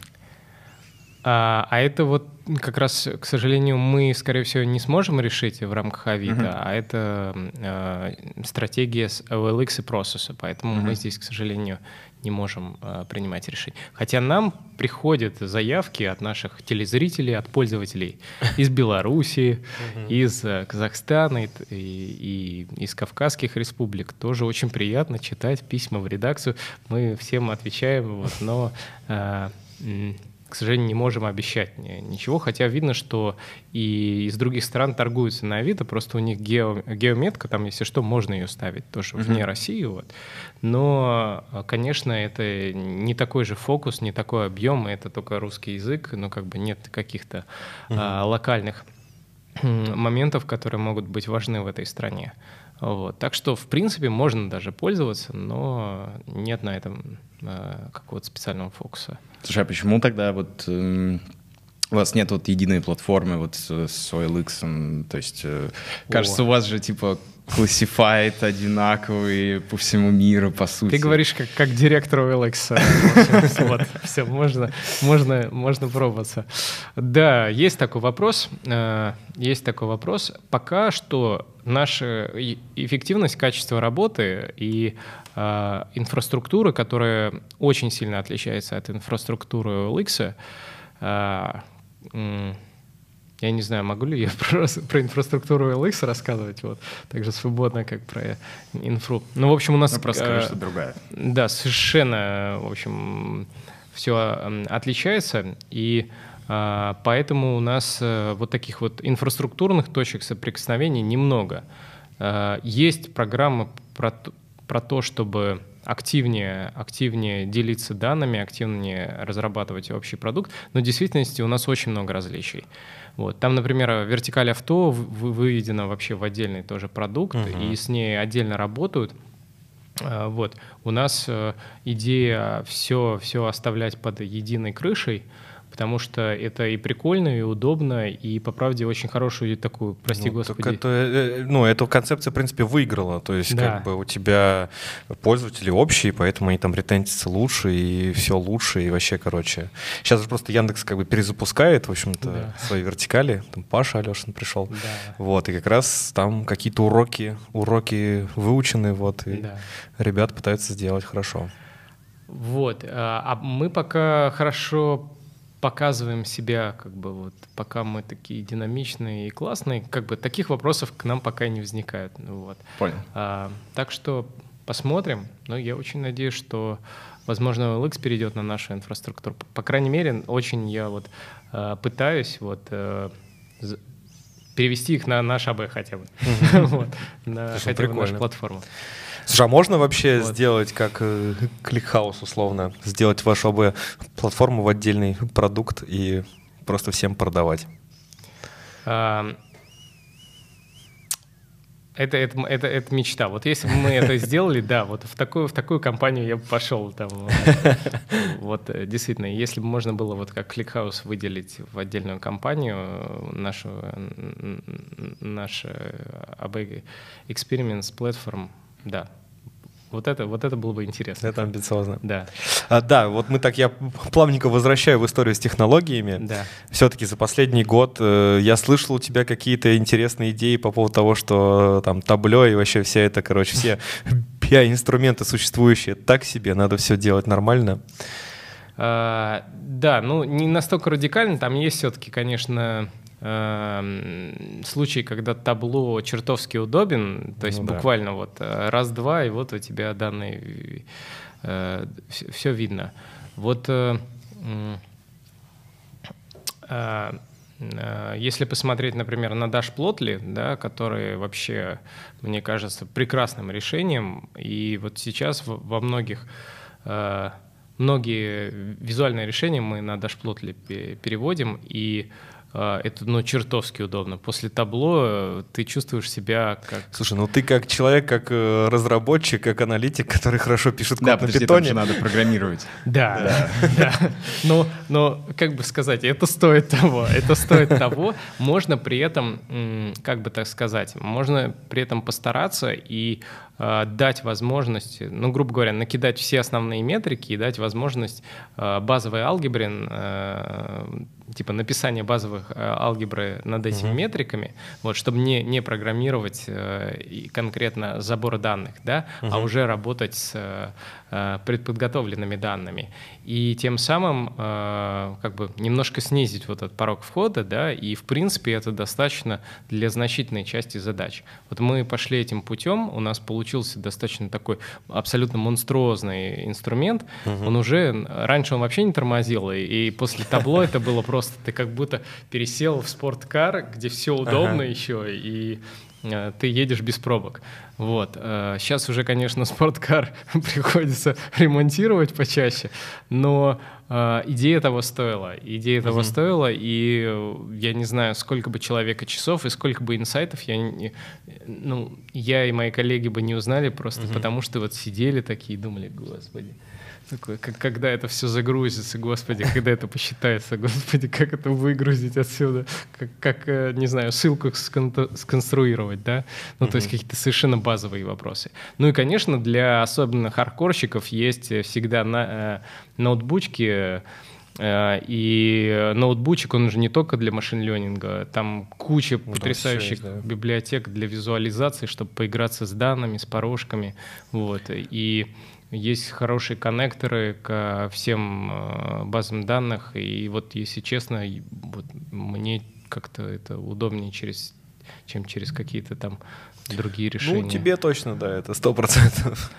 А, а это вот как раз, к сожалению, мы, скорее всего, не сможем решить в рамках Авито, uh-huh. а это э, стратегия с OLX и процесса, поэтому uh-huh. мы здесь, к сожалению, не можем э, принимать решения. Хотя нам приходят заявки от наших телезрителей, от пользователей из [LAUGHS] Белоруссии, из э, Казахстана и, из Кавказских республик. Тоже очень приятно читать письма в редакцию. Мы всем отвечаем, но э, к сожалению, не можем обещать ничего, хотя видно, что и из других стран торгуются на Авито, просто у них гео, геометка, там, если что, можно ее ставить тоже mm-hmm. вне России. Вот. Но, конечно, это не такой же фокус, не такой объем, это только русский язык, но как бы нет каких-то mm-hmm. а, локальных моментов, которые могут быть важны в этой стране. Вот. Так что, в принципе, можно даже пользоваться, но нет на этом э, какого-то специального фокуса. Слушай, а почему тогда вот э, у вас нет вот единой платформы вот с, с OLX? То есть, э, кажется, О. у вас же типа классифайт одинаковый по всему миру, по сути. Ты говоришь как, как директор OLX. [LAUGHS] Вот, все, можно, можно, можно пробоваться. Да, есть такой вопрос. Э, есть такой вопрос. Пока что наша эффективность, качество работы и э, инфраструктура, которая очень сильно отличается от инфраструктуры OLX, э, я не знаю, могу ли я [LAUGHS] про, про инфраструктуру LX рассказывать, вот, так же свободно, как про инфру. Ну, в общем, у нас... Ну, просто скажи, э, другая. Да, совершенно, в общем, все отличается, и э, поэтому у нас э, вот таких вот инфраструктурных точек соприкосновений немного. Э, есть программы про, то, чтобы активнее, активнее делиться данными, активнее разрабатывать общий продукт, но в действительности у нас очень много различий. Вот. Там, например, вертикаль авто выведена вообще в отдельный тоже продукт, uh-huh. и с ней отдельно работают. А, вот. У нас э, идея все, все оставлять под единой крышей — потому что это и прикольно, и удобно, и, по правде, очень хорошую такую, прости ну, господи. Это, э, ну, эта концепция, в принципе, выиграла, то есть да. как бы у тебя пользователи общие, поэтому они там ретентятся лучше, и все лучше, и вообще, короче. Сейчас же просто Яндекс как бы перезапускает, в общем-то, да. свои вертикали, там Паша Алешин пришел, да. вот, и как раз там какие-то уроки, уроки выучены, вот, и да. ребят пытаются сделать хорошо. Вот. А, а мы пока хорошо показываем себя, как бы вот, пока мы такие динамичные и классные, как бы таких вопросов к нам пока не возникает. Ну вот. Понял. А, так что посмотрим. Но я очень надеюсь, что, возможно, OLX перейдет на нашу инфраструктуру. По крайней мере, очень я вот а, пытаюсь вот а, перевести их на наш АБ хотя бы, [LAUGHS] вот, на хотя бы нашу платформу. Слушай, а можно вообще вот. сделать как э, ClickHouse условно, сделать вашу АБ платформу в отдельный продукт и просто всем продавать? А, это, это, это, это мечта. Вот если бы мы это сделали, да, вот в такую, в такую компанию я бы пошел. Там, [LAUGHS] вот э, действительно, если бы можно было вот как ClickHouse выделить в отдельную компанию э, нашу, наш AB Experiments Platform, да, вот это, вот это было бы интересно. Это амбициозно. Да. А, да, вот мы так, я плавненько возвращаю в историю с технологиями. Да. Все-таки за последний год э, я слышал у тебя какие-то интересные идеи по поводу того, что э, там табло и вообще вся это, короче, все [LAUGHS] BI-инструменты существующие так себе, надо все делать нормально. А, да, ну не настолько радикально, там есть все-таки, конечно, Эм, случай, когда табло чертовски удобен, то есть ну, буквально да. вот э, раз-два, и вот у тебя данные, э, все видно. Вот э, э, э, если посмотреть, например, на Dashplotly, да, который вообще, мне кажется, прекрасным решением, и вот сейчас во многих э, многие визуальные решения мы на Dashplotly переводим, и это, ну, чертовски удобно. После табло э, ты чувствуешь себя как... Слушай, ну ты как человек, как э, разработчик, как аналитик, который хорошо пишет код да, на подожди, питоне. Там же надо программировать. Да, да. Но, но, как бы сказать, это стоит того. Это стоит того. Можно при этом, как бы так сказать, можно при этом постараться и дать возможность, ну, грубо говоря, накидать все основные метрики и дать возможность базовой алгебре типа написание базовых э, алгебры над этими uh-huh. метриками, вот, чтобы не, не программировать э, конкретно забор данных, да, uh-huh. а уже работать с э, предподготовленными данными. И тем самым э, как бы немножко снизить вот этот порог входа, да, и в принципе это достаточно для значительной части задач. Вот мы пошли этим путем, у нас получился достаточно такой абсолютно монструозный инструмент, uh-huh. он уже, раньше он вообще не тормозил, и, и после табло это было просто ты как будто пересел в спорткар, где все удобно еще, и э, ты едешь без пробок. Вот. Сейчас э, уже, конечно, [LAUGHS] спорткар [LAUGHS] приходится ремонтировать почаще, но э, идея того стоила. Идея того стоила, и я не знаю, сколько бы человека часов и сколько бы инсайтов я, не, ну, я и мои коллеги бы не узнали просто потому, что вот сидели такие и думали, господи, Как, когда это все загрузится, господи, когда это посчитается, господи, как это выгрузить отсюда, как, как э, не знаю, ссылку сконструировать, да? Ну, mm-hmm. то есть какие-то совершенно базовые вопросы. Ну и, конечно, для особенно хардкорщиков есть всегда на, э, ноутбучки, э, и ноутбучик, он же не только для машин-ленинга, там куча ну, потрясающих есть, да. библиотек для визуализации, чтобы поиграться с данными, с порожками, вот, и есть хорошие коннекторы ко всем э, базам данных, и вот, если честно, вот мне как-то это удобнее через, чем через какие-то там другие ну, решения. Ну, тебе точно, да, это сто процентов.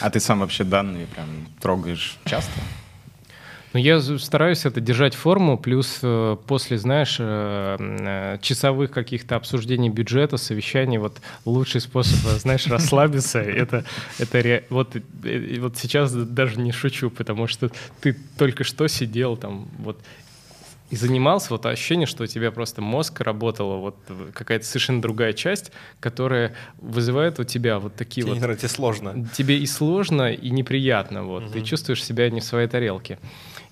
А ты сам вообще данные прям трогаешь часто? Ну, я стараюсь это держать форму, плюс э, после, знаешь, э, э, часовых каких-то обсуждений бюджета, совещаний, вот лучший способ, знаешь, расслабиться, [LAUGHS] это, это вот, вот сейчас даже не шучу, потому что ты только что сидел там, вот и занимался, вот ощущение, что у тебя просто мозг работала, вот какая-то совершенно другая часть, которая вызывает у тебя вот такие тебе вот... Тебе сложно. Тебе и сложно, и неприятно, вот. Угу. Ты чувствуешь себя не в своей тарелке.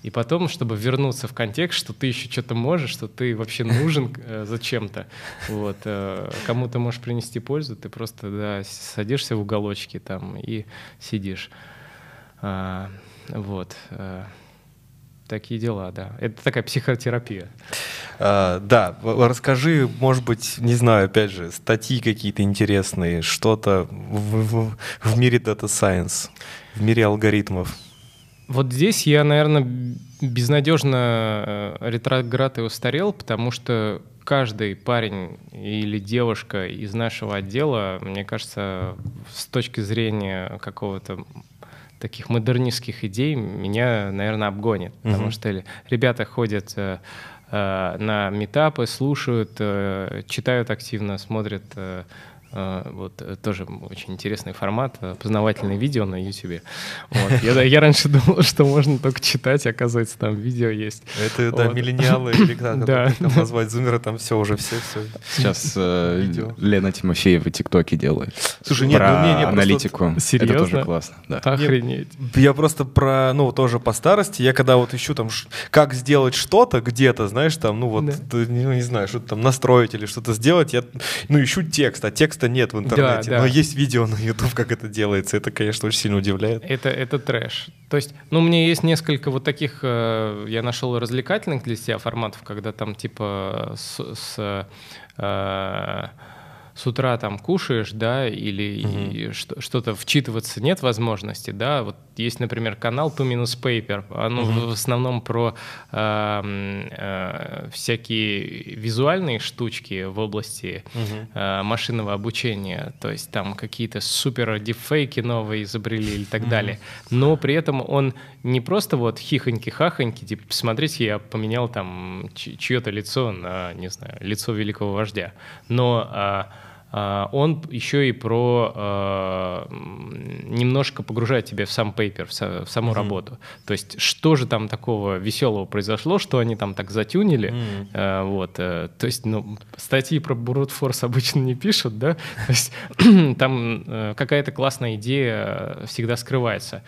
И потом, чтобы вернуться в контекст, что ты еще что-то можешь, что ты вообще нужен [LAUGHS] э, зачем-то, вот, э, кому-то можешь принести пользу, ты просто да, садишься в уголочке там и сидишь. А, вот. А, такие дела, да. Это такая психотерапия. А, да, расскажи, может быть, не знаю, опять же, статьи какие-то интересные, что-то в, в, в мире Data Science, в мире алгоритмов. Вот здесь я, наверное, безнадежно э, ретроград и устарел, потому что каждый парень или девушка из нашего отдела, мне кажется, с точки зрения какого-то таких модернистских идей меня, наверное, обгонит. Uh-huh. Потому что ребята ходят э, э, на метапы, слушают, э, читают активно, смотрят э, вот э, тоже очень интересный формат, э, познавательное видео на YouTube. Вот. Я, я раньше думал, что можно только читать, оказывается, там видео есть. Это, да, миллениалы или как [LAUGHS] да, там назвать, зумеры, там все уже, все, все. Сейчас э, Лена Тимофеева тиктоки делает. Слушай, нет, про ну, не, не, аналитику. Просто... Серьезно? Это тоже классно. Да. Охренеть. Я просто про, ну, тоже по старости, я когда вот ищу там, как сделать что-то где-то, знаешь, там, ну, вот, да. не, не знаю, что-то там настроить или что-то сделать, я, ну, ищу текст, а текст текста нет в интернете, да, да. но есть видео на YouTube, как это делается. Это, конечно, очень сильно удивляет. Это, это трэш. То есть, ну, у меня есть несколько вот таких, э, я нашел развлекательных для себя форматов, когда там типа с, с э, с утра там кушаешь, да, или угу. что-то вчитываться нет возможности, да. Вот есть, например, канал Two Minus Paper, он угу. в основном про э, э, всякие визуальные штучки в области угу. э, машинного обучения, то есть там какие-то супер дефейки новые изобрели и так угу. далее. Но при этом он не просто вот хихоньки-хахоньки, типа, посмотрите, я поменял там чье-то лицо на, не знаю, лицо великого вождя, но а, он еще и про а, немножко погружает тебя в сам пейпер, в, саму mm-hmm. работу. То есть, что же там такого веселого произошло, что они там так затюнили. Mm-hmm. Вот. Э, то есть, ну, статьи про Force обычно не пишут, да? [LAUGHS] То есть, [CLEARS THROAT] там э, какая-то классная идея всегда скрывается.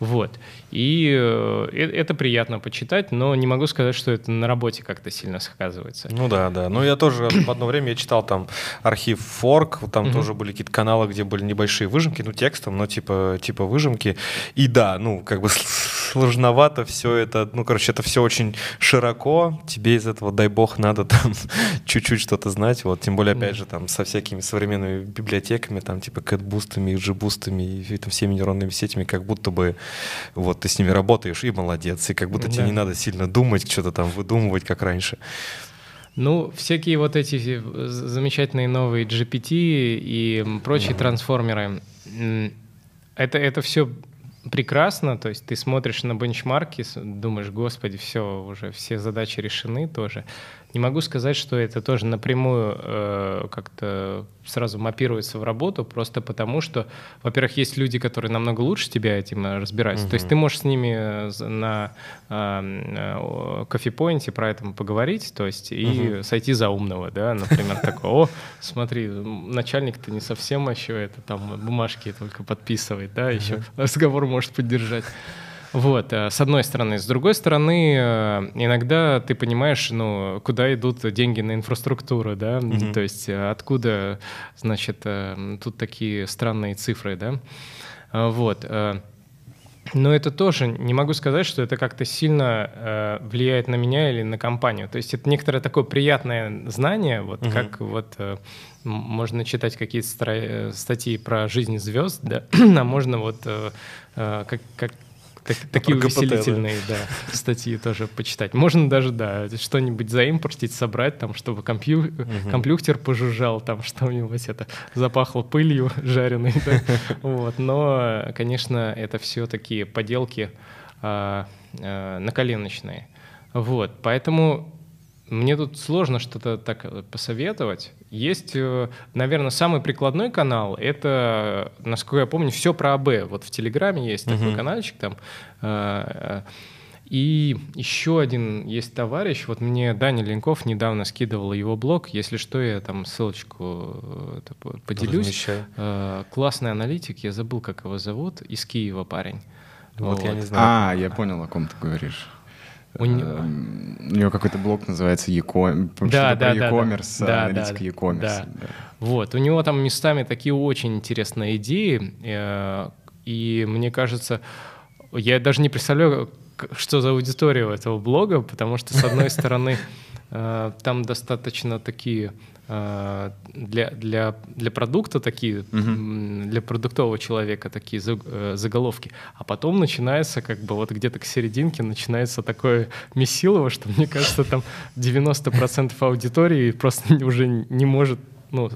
Вот. И э, это приятно почитать, но не могу сказать, что это на работе как-то сильно сказывается. Ну да, да. Ну я тоже в одно время я читал там архив Форк, там тоже были какие-то каналы, где были небольшие выжимки, ну текстом, но типа, типа выжимки. И да, ну как бы сложновато все это, ну короче, это все очень широко, тебе из этого, дай бог, надо там [LAUGHS] чуть-чуть что-то знать, вот, тем более, опять же, там со всякими современными библиотеками, там типа кэтбустами, джибустами и там, всеми нейронными сетями, как будто бы вот ты с ними работаешь и молодец, и как будто да. тебе не надо сильно думать, что-то там выдумывать, как раньше. Ну, всякие вот эти замечательные новые GPT и прочие mm-hmm. трансформеры, это, это все прекрасно, то есть ты смотришь на бенчмарки, думаешь, господи, все, уже все задачи решены тоже. Не могу сказать, что это тоже напрямую э, как-то сразу мапируется в работу, просто потому что, во-первых, есть люди, которые намного лучше тебя этим э, разбираются. Угу. То есть ты можешь с ними э, на э, кофепоинте про это поговорить, то есть и угу. сойти за умного, да, например, такой, о, смотри, начальник-то не совсем еще это там бумажки только подписывает, да, еще разговор может поддержать. Вот, э, с одной стороны. С другой стороны, э, иногда ты понимаешь, ну, куда идут деньги на инфраструктуру, да, mm-hmm. то есть э, откуда, значит, тут такие странные цифры, да, вот. Но это тоже не могу сказать, что это как-то сильно э, влияет на меня или на компанию. То есть это некоторое такое приятное знание, вот угу. как вот э, можно читать какие-то статьи про жизнь звезд, да, [CLEARS THROAT] а можно вот э, как, как так, [LAUGHS] такие КПТ, увеселительные да. Да, статьи тоже почитать. Можно даже, да, что-нибудь заимпортить, собрать, там, чтобы компью... угу. компьютер пожужжал, там [LAUGHS] что-нибудь это запахло пылью [LAUGHS] жареной. Да? Вот. Но, конечно, это все такие поделки а, а, наколеночные. Вот. Поэтому мне тут сложно что-то так э, посоветовать. Есть, э, наверное, самый прикладной канал. Это, насколько я помню, все про АБ. Вот в Телеграме есть uh-huh. такой каналчик там. Э, и еще один есть товарищ. Вот мне Даня Ленков недавно скидывал его блог. Если что, я там ссылочку поделюсь. Размещаю. Классный аналитик. Я забыл, как его зовут. Из Киева парень. Вот, вот. я не знаю. А, я понял, о ком ты говоришь. У, него... Эм, у него какой-то блог называется e-commerce, да, да, e-commerce, да, аналитика да, e-commerce. Да. Да. Вот, у него там местами такие очень интересные идеи, э, и мне кажется, я даже не представляю, что за аудитория у этого блога, потому что, с одной [LAUGHS] стороны, э, там достаточно такие э, для, для, для продукта такие, м, для продуктового человека такие э, заголовки. А потом начинается, как бы вот где-то к серединке начинается такое [LAUGHS] месилово, что мне кажется, там 90% аудитории просто [LAUGHS] уже не может ну,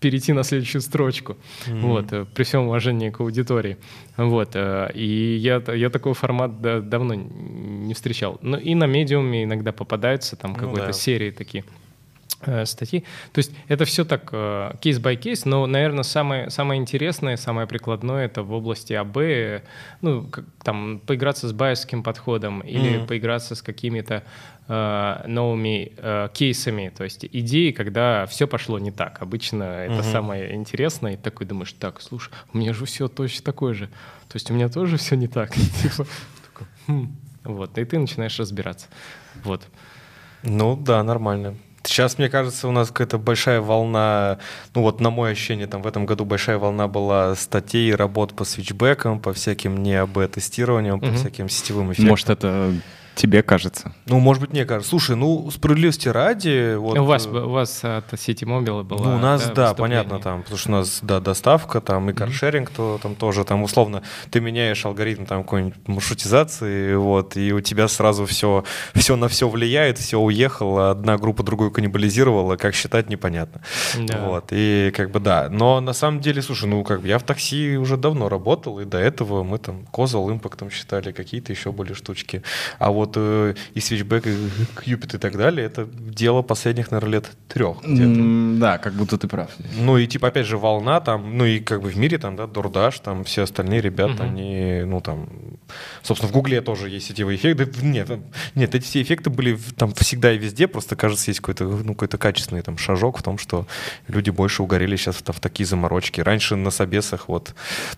перейти на следующую строчку. Вот, э, при всем уважении к аудитории. Вот, э, и я, я такой формат да- давно не встречал. Ну, и на медиуме иногда попадаются там Ну какой-то да. серии такие статьи. То есть это все так кейс by кейс, но, наверное, самое, самое интересное, самое прикладное это в области АБ, э, ну, как, там, поиграться с байерским подходом или Мгм. поиграться с какими-то э, новыми э, кейсами, то есть идеи, когда все пошло не так. Обычно это Мгм. самое интересное, и такой думаешь, так, слушай, у меня же все точно такое же. То есть у меня тоже все не так. [LAUGHS] Типа, «Хм». Вот, и ты начинаешь разбираться. Вот. Ну да, нормально. Сейчас, мне кажется, у нас какая-то большая волна, ну вот на мое ощущение, там в этом году большая волна была статей, работ по свитчбекам, по всяким не АБ-тестированиям, по Мгм. всяким сетевым эффектам. Может, это тебе кажется? Ну, может быть, мне кажется. Слушай, ну, справедливости ради... Вот, у, вас, э, у вас от сети мобила была Ну, у нас, да, выступление? понятно, там, потому что у нас, да, доставка, там, и каршеринг, то там тоже, там, условно, ты меняешь алгоритм там какой-нибудь маршрутизации, вот, и у тебя сразу все, все на все влияет, все уехало, одна группа другую каннибализировала, как считать, непонятно. Да. Вот, и как бы да. Но на самом деле, слушай, ну как бы я в такси уже давно работал, и до этого мы там Козал импактом считали, какие-то еще были штучки. А вот э, и свитчбэк, и Кьюпит и так далее, это дело последних, наверное, лет трех Да, как будто ты прав. Ну и типа опять же волна там, ну и как бы в мире там, да, Дурдаш, там все остальные ребята, Мгм. они, ну там, собственно, в Гугле тоже есть сетевые эффекты. Нет, там- нет, эти все эффекты были там всегда и везде, просто кажется, есть какой-то, ну, какой-то качественный там шажок в том, что люди больше угорели сейчас в, в такие заморочки. Раньше на собесах вот,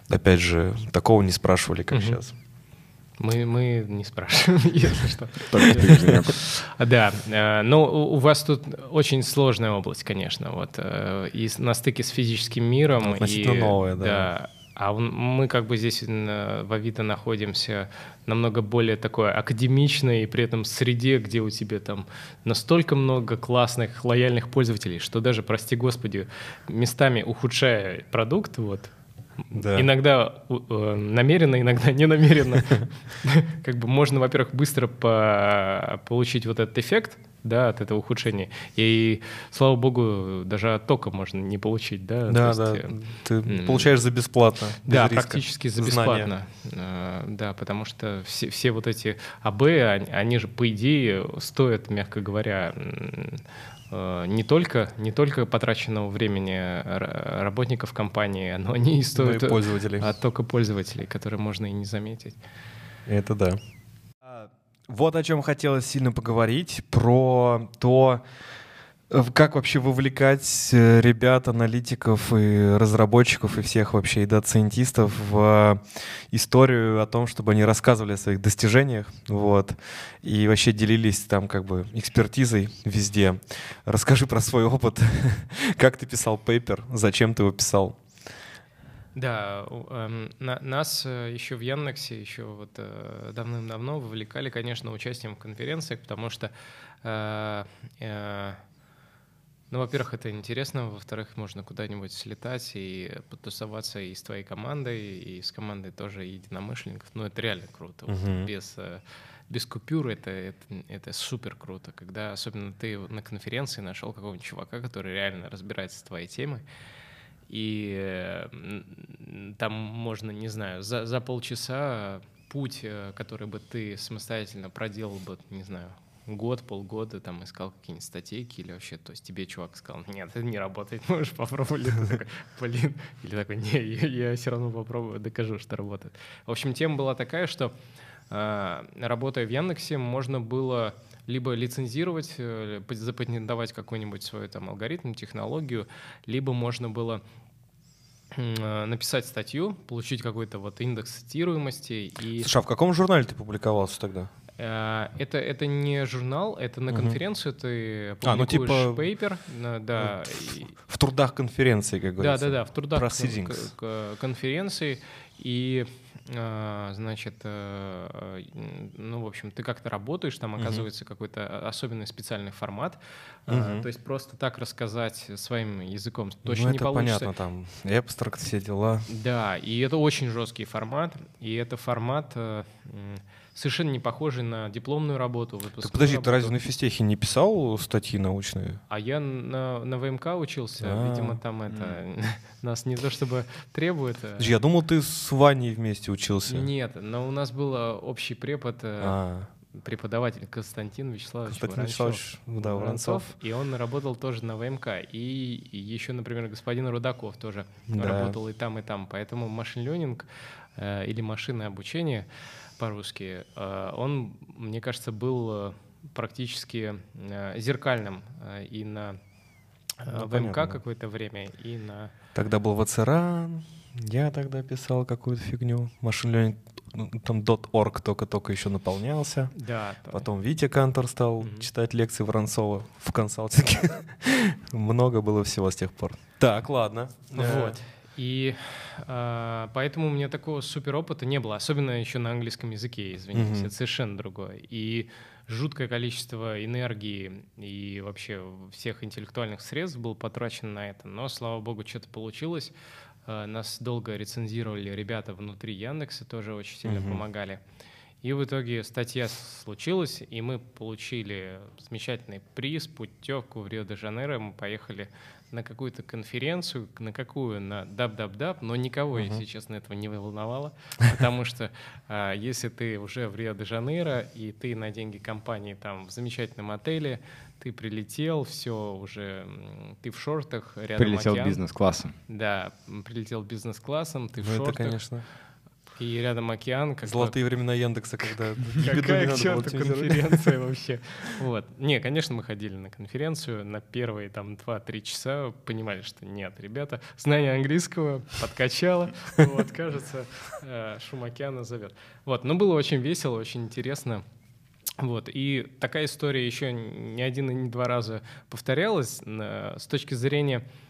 опять же, такого не спрашивали, как Мгм. сейчас. Мы, мы не спрашиваем, [LAUGHS] если что. [LAUGHS] Да, э, ну у вас тут очень сложная область, конечно, вот э, и на стыке с физическим миром. Относительно новая, да. А мы как бы здесь н- в Авито находимся намного более такой академичной, и при этом среде, где у тебя там настолько много классных, лояльных пользователей, что даже, прости господи, местами ухудшая продукт, вот, Да. Иногда э, намеренно, иногда не намеренно. [LAUGHS] Как бы можно, во-первых, быстро по- получить вот этот эффект, да, от этого ухудшения. И, слава богу, даже от тока можно не получить, да. Да, да, есть, э, ты м, получаешь за бесплатно. Да, риска. практически за Знания. бесплатно. Э, Да, потому что все, все вот эти АБ, они, они же, по идее, стоят, мягко говоря, не только, не только потраченного времени работников компании, но они и Ну и стоят пользователей. оттока пользователей, которые можно и не заметить. Это да. Вот о чем хотелось сильно поговорить, про то, э, как вообще вовлекать э, ребят, аналитиков и разработчиков и всех вообще и дата-сайентистов в историю о том, чтобы они рассказывали о своих достижениях, вот, и вообще делились там как бы экспертизой везде. Расскажи про свой опыт, [LAUGHS] как ты писал paper, зачем ты его писал. Да, эм, на- нас э, еще в Яндексе, еще вот э, давным-давно вовлекали, конечно, участием в конференциях, потому что, э, э, ну, во-первых, это интересно, во-вторых, можно куда-нибудь слетать и потусоваться и с твоей командой, и с командой тоже единомышленников. Ну, это реально круто. Вот Мгм. без, э, без купюр это, это, это супер круто, когда особенно ты на конференции нашел какого-нибудь чувака, который реально разбирается с твоей темой, и там можно, не знаю, за, за полчаса путь, э, который бы ты самостоятельно проделал бы, не знаю, год, полгода, там искал какие-нибудь статейки или вообще, то есть тебе чувак сказал, нет, это не работает, [LAUGHS] можешь попробовать. Блин, или такой, не, я, все равно попробую, докажу, что работает. В общем, тема была такая, что э, работая в Яндексе, можно было либо лицензировать, э, пат- запатентовать какой-нибудь свой там алгоритм, технологию, либо можно было э, написать статью, получить какой-то вот индекс цитируемости и Слушай, а в каком журнале ты публиковался тогда? Э, Это, это не журнал, это на конференцию ты А, ну, публикуешь типа- пейпер, да, и- В трудах конференции, как да, говорится. да, да, в трудах кон- конференции, и а, значит, э, ну, в общем, ты как-то работаешь, там оказывается угу. какой-то особенный специальный формат. Угу. То есть просто так рассказать своим языком точно ну, не получится. понятно, там, абстракт, все дела. Да, и это очень жесткий формат, и это формат э, совершенно не похожий на дипломную работу. Так подожди, работу. ты разве на физтехе не писал статьи научные? А я на, на ВМК учился, А-а-а. видимо, там это [LAUGHS] нас не то чтобы требует. А я думал, ты с Ваней вместе учился. Нет, но у нас был общий препод. Э, а преподаватель Константин Вячеславович Константин Вячеславович, да, Воронцов. И он работал тоже на ВМК. И, и еще, например, господин Рудаков тоже да. работал и там, и там. Поэтому машин-ленинг э, или машинное обучение — по-русски, э, он, мне кажется, был э, практически э, зеркальным и на ну, ВМК какое-то время, и на... Тогда был ВЦРАН, я тогда писал какую-то фигню. Машин Learning, там .org только-только еще наполнялся. Да. Потом Витя Кантор стал угу. читать лекции Воронцова в консалтинге. [LAUGHS] Много было всего с тех пор. Так, ладно. Вот. И э, поэтому у меня такого супер опыта не было, особенно еще на английском языке, извините, mm-hmm. это совершенно другое. И жуткое количество энергии и вообще всех интеллектуальных средств было потрачено на это. Но, слава богу, что-то получилось. Э, нас долго рецензировали ребята внутри Яндекса, тоже очень сильно mm-hmm. помогали. И в итоге статья случилась, и мы получили замечательный приз, путевку в Рио-де-Жанейро. Мы поехали на какую-то конференцию, на какую, на WWW, но никого, uh-huh. если честно, этого не волновало, потому что а, если ты уже в Рио-де-Жанейро, и ты на деньги компании там в замечательном отеле, ты прилетел, все уже, ты в шортах, рядом Прилетел бизнес-классом. Да, прилетел бизнес-классом, ты ну, в шортах. это, конечно и рядом океан. Как Золотые бы... времена Яндекса, когда [LAUGHS] Какая к черту конференция вообще. [LAUGHS] Вот. Не, конечно, мы ходили на конференцию, на первые там 2-3 часа понимали, что нет, ребята, знание английского подкачало, [LAUGHS] вот, кажется, э, шум океана зовет. Вот, но было очень весело, очень интересно. Вот. И такая история еще не один и не два раза повторялась с точки зрения Э,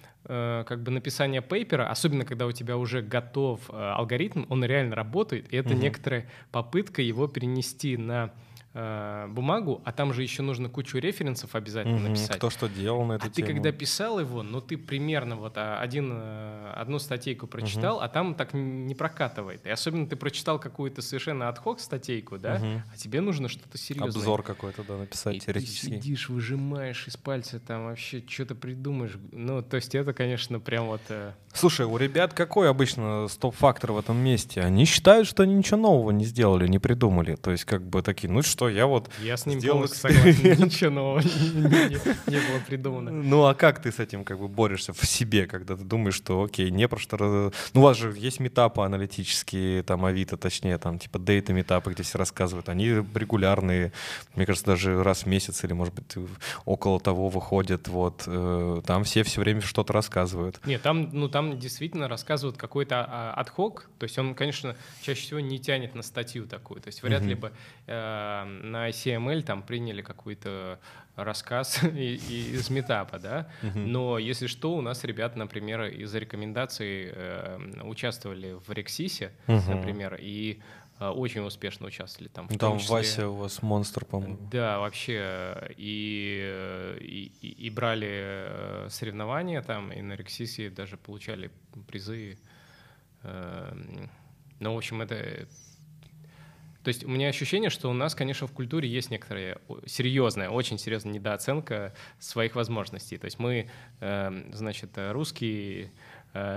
как бы написание пейпера, особенно когда у тебя уже готов э, алгоритм, он реально работает, и это угу. некоторая попытка его перенести на э, бумагу, а там же еще нужно кучу референсов обязательно угу, написать. Кто что делал на эту а тему. ты когда писал его, ну ты примерно вот а, один, э, одну статейку прочитал, угу. а там так не прокатывает. И особенно ты прочитал какую-то совершенно отхок статейку, да, угу. а тебе нужно что-то серьезное. Обзор какой-то, да, написать и теоретически. ты сидишь, выжимаешь из пальца, там вообще что-то придумаешь. Ну, то есть это, конечно, прям вот... Э... Слушай, у ребят какой обычно стоп-фактор в этом месте? Они считают, что они ничего нового не сделали, не придумали. То есть как бы такие, ну что, я вот Я с ним полностью согласен, ничего нового не было придумано. Ну а как ты с этим как бы борешься в себе, когда ты думаешь, что окей, не про что... Ну у вас же есть метапы аналитические, там Авито, точнее, там типа дейта метапы, где все рассказывают. Они регулярные, мне кажется, даже раз в месяц или, может быть, около того выходят. Вот. Э, там все все время что-то рассказывают. Нет, там, ну, там действительно рассказывают какой-то отхок. То есть он, конечно, чаще всего не тянет на статью такую. То есть вряд ли бы э, на CML там приняли какой-то рассказ [LAUGHS] из метапа, да. Но если что, у нас ребята, например, из-за рекомендаций э, участвовали в Рексисе, например, и э, очень успешно участвовали там. В там числе... Вася у вас монстр, по-моему. Да, вообще и, и, и брали э, соревнования там, и на Рексисе даже получали призы. Ну, в общем, это то есть у меня ощущение, что у нас, конечно, в культуре есть некоторая серьезная, очень серьезная недооценка своих возможностей. То есть мы, эм, значит, русские Э,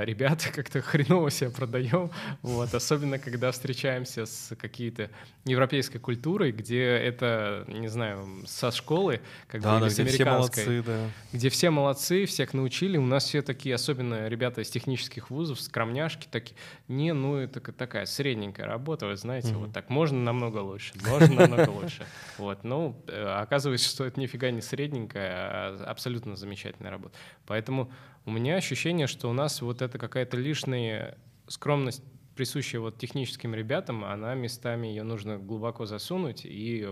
ребята [LAUGHS] как-то хреново себя продаем, вот, особенно когда встречаемся с какие-то европейской культурой, где это, не знаю, со школы, как да, бы, да, с американской, все молодцы, да. где все молодцы, всех научили, у нас все такие, особенно ребята из технических вузов, скромняшки, такие, не, ну, это такая средненькая работа, вы знаете, mm-hmm. вот так, можно намного лучше, можно намного лучше, вот, ну, э, оказывается, что это нифига не средненькая, а абсолютно замечательная работа, поэтому у меня ощущение, что у нас вот эта какая-то лишняя скромность, присущая вот техническим ребятам, она местами ее нужно глубоко засунуть и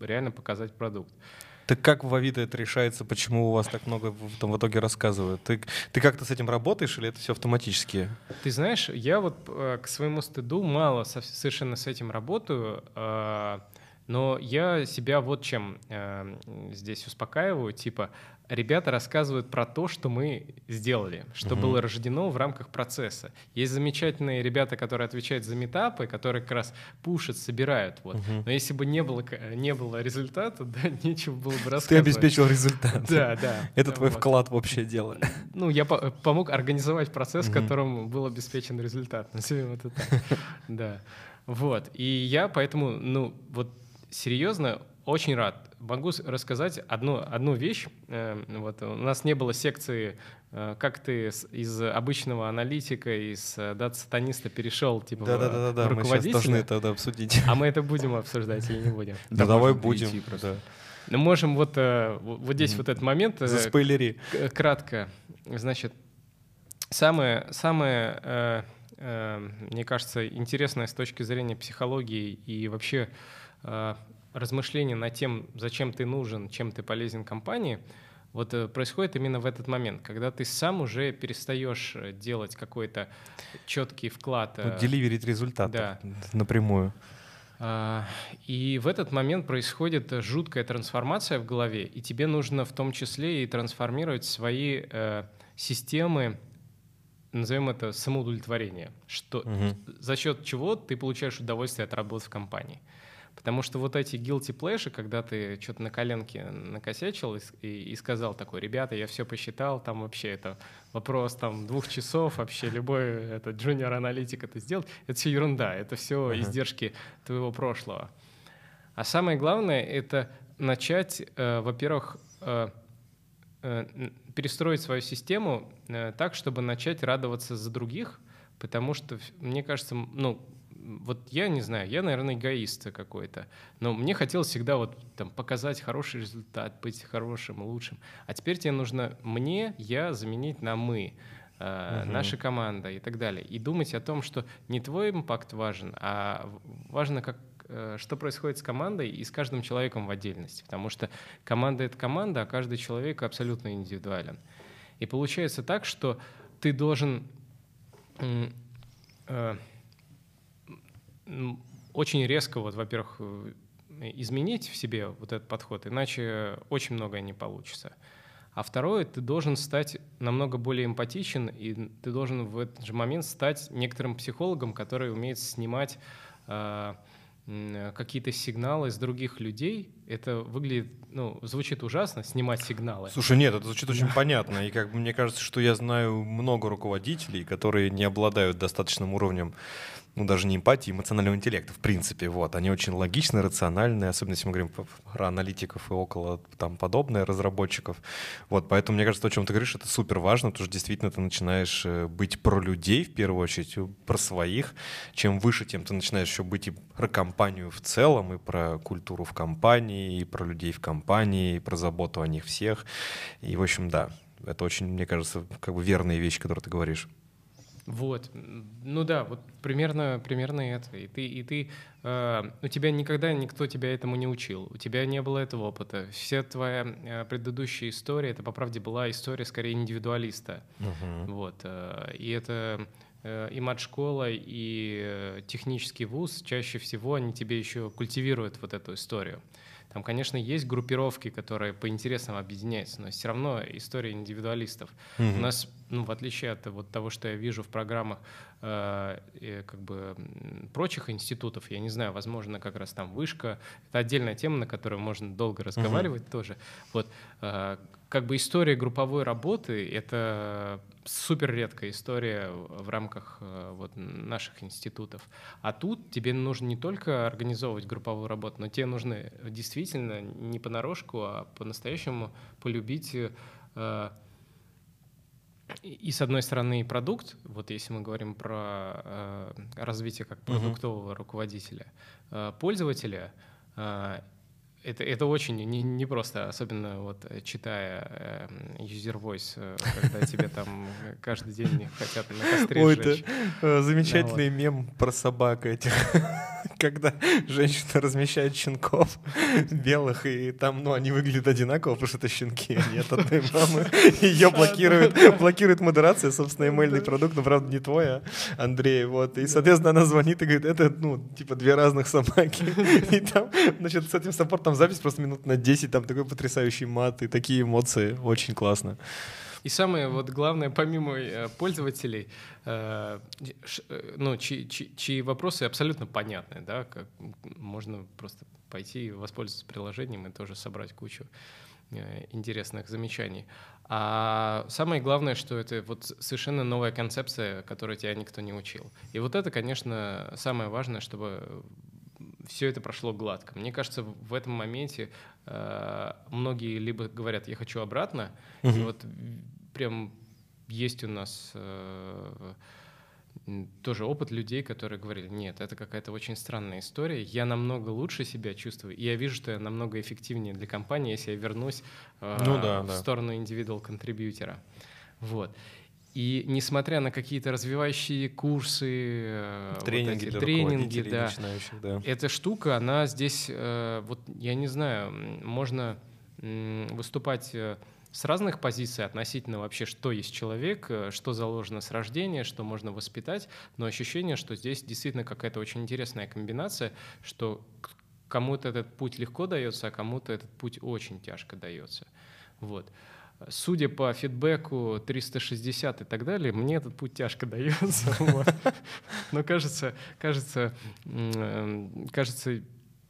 реально показать продукт. Так как в Авито это решается? Почему у вас так много в, там, в итоге рассказывают? Ты, ты как-то с этим работаешь или это все автоматически? Ты знаешь, я вот э, к своему стыду мало совершенно с этим работаю. Э, но я себя вот чем э, здесь успокаиваю, типа, ребята рассказывают про то, что мы сделали, что угу. было рождено в рамках процесса. Есть замечательные ребята, которые отвечают за метапы, которые как раз пушат, собирают. Вот. Угу. Но если бы не было, не было результата, [LAUGHS] да, нечего было бы рассказывать. Ты обеспечил результат. Да, да. Это твой вклад в общее дело. Ну, я помог организовать процесс, в котором был обеспечен результат. [LAUGHS] Назовем это так. [LAUGHS] Да. Вот. И я поэтому, ну, вот серьезно, очень рад. Могу рассказать одну, одну вещь. Э, вот, у нас не было секции, э, как ты из обычного аналитика, из э, дата-сатаниста перешел типа, да, в, да, да, да, руководителя. Мы сейчас должны это обсудить. А мы это будем обсуждать или не будем? Да, давай будем. Мы можем вот, вот здесь вот этот момент... Заспойлери. Кратко. Значит, самое, самое мне кажется, интересное с точки зрения психологии и вообще Размышления над тем, зачем ты нужен, чем ты полезен компании, вот э, происходит именно в этот момент, когда ты сам уже перестаешь э, делать какой-то четкий вклад. Ну, деливерить результат да. напрямую. И в этот момент происходит жуткая трансформация в голове, и тебе нужно в том числе и трансформировать свои системы, назовем это самоудовлетворение, что, угу. за счет чего ты получаешь удовольствие от работы в компании. Потому что вот эти guilty pleasure, когда ты что-то на коленке накосячил и, и, и сказал такой, ребята, я все посчитал, там вообще это вопрос там двух часов, вообще любой этот junior аналитик это сделать, это все ерунда, это все uh-huh. издержки твоего прошлого. А самое главное — это начать, э, во-первых, э, э, перестроить свою систему э, так, чтобы начать радоваться за других, потому что, мне кажется, ну, вот я не знаю, я, наверное, эгоист какой-то, но мне хотелось всегда вот там показать хороший результат, быть хорошим, лучшим. А теперь тебе нужно мне, я заменить на мы, э, угу. наша команда и так далее. И думать о том, что не твой импакт важен, а важно, как, э, что происходит с командой и с каждым человеком в отдельности. Потому что команда — это команда, а каждый человек абсолютно индивидуален. И получается так, что ты должен... Э, очень резко, вот, во-первых, э, изменить в себе вот этот подход, иначе очень многое не получится. А второе, ты должен стать намного более эмпатичен, и ты должен в этот же момент стать некоторым психологом, который умеет снимать э, какие-то сигналы с других людей. Это выглядит, ну, звучит ужасно, снимать сигналы. Слушай, нет, это звучит очень понятно. И как бы мне кажется, что я знаю много руководителей, которые не обладают достаточным уровнем ну, даже не эмпатии, эмоционального интеллекта, в принципе, вот. Они очень логичны, рациональны, особенно если мы говорим про аналитиков и около там подобное, разработчиков. Вот, поэтому, мне кажется, то, о чем ты говоришь, это супер важно, потому что действительно ты начинаешь э, быть про людей, в первую очередь, про своих. Чем выше, тем ты начинаешь еще быть и про компанию в целом, и про культуру в компании, и про людей в компании, и про заботу о них всех. И, в общем, да, это очень, мне кажется, как бы верные вещи, которые ты говоришь. Вот, ну да, вот примерно, примерно это. И ты, и ты, э, у тебя никогда никто тебя этому не учил, у тебя не было этого опыта. Вся твоя э, предыдущая история, это по правде была история скорее индивидуалиста. Uh-huh. Вот, э, и это э, и мат-школа, и э, технический вуз чаще всего они тебе еще культивируют вот эту историю. Там, конечно, есть группировки, которые по интересам объединяются, но все равно история индивидуалистов. Mm-hmm. У нас, ну, в отличие от вот того, что я вижу в программах э, как бы прочих институтов, я не знаю, возможно, как раз там вышка, это отдельная тема, на которую можно долго разговаривать mm-hmm. тоже. Вот, э, как бы история групповой работы — это супер редкая история в рамках э, вот, наших институтов. А тут тебе нужно не только организовывать групповую работу, но тебе нужно действительно не понарошку, а по-настоящему полюбить э, и с одной стороны продукт, вот если мы говорим про э, развитие как продуктового uh-huh. руководителя, э, пользователя, э, это, это очень не, не просто, особенно вот э, читая э, user voice, э, когда тебе там каждый день хотят на костре Ой, это э, замечательный мем про собак этих. Когда [LAUGHS] женщина размещает щенков [LAUGHS] белых, и там, ну, они выглядят одинаково, потому что это щенки, они от одной [LAUGHS] мамы. Ее блокирует, блокирует модерация, собственно, эмейльный продукт, но, правда, не твой, а Андрей, вот. И, соответственно, она звонит и говорит, это, ну, типа, две разных собаки. И там, значит, с этим саппортом запись просто минут на 10, там такой потрясающий мат и такие эмоции, очень классно. И самое вот главное, помимо э, пользователей, э, э, ну, чьи, чьи, чьи вопросы абсолютно понятны, да, как можно просто пойти и воспользоваться приложением и тоже собрать кучу интересных замечаний. А самое главное, что это вот совершенно новая концепция, которую тебя никто не учил. И вот это, конечно, самое важное, чтобы все это прошло гладко. Мне кажется, в этом моменте э, многие либо говорят, я хочу обратно, угу. и вот прям есть у нас э, тоже опыт людей, которые говорили, нет, это какая-то очень странная история, я намного лучше себя чувствую, и я вижу, что я намного эффективнее для компании, если я вернусь э, ну, да, в да. сторону индивидуал контрибьютера. Вот. И несмотря на какие-то развивающие курсы, э, тренинги, вот эти, тренинги да, да, эта штука, она здесь, э, вот я не знаю, можно выступать э, с разных позиций относительно вообще, что есть человек, что заложено с рождения, что можно воспитать, но ощущение, что здесь действительно какая-то очень интересная комбинация, что кому-то этот путь легко дается, а кому-то этот путь очень тяжко дается. Вот. Судя по фидбэку 360 и так далее, мне этот путь тяжко [LAUGHS] дается. Но кажется, кажется, кажется,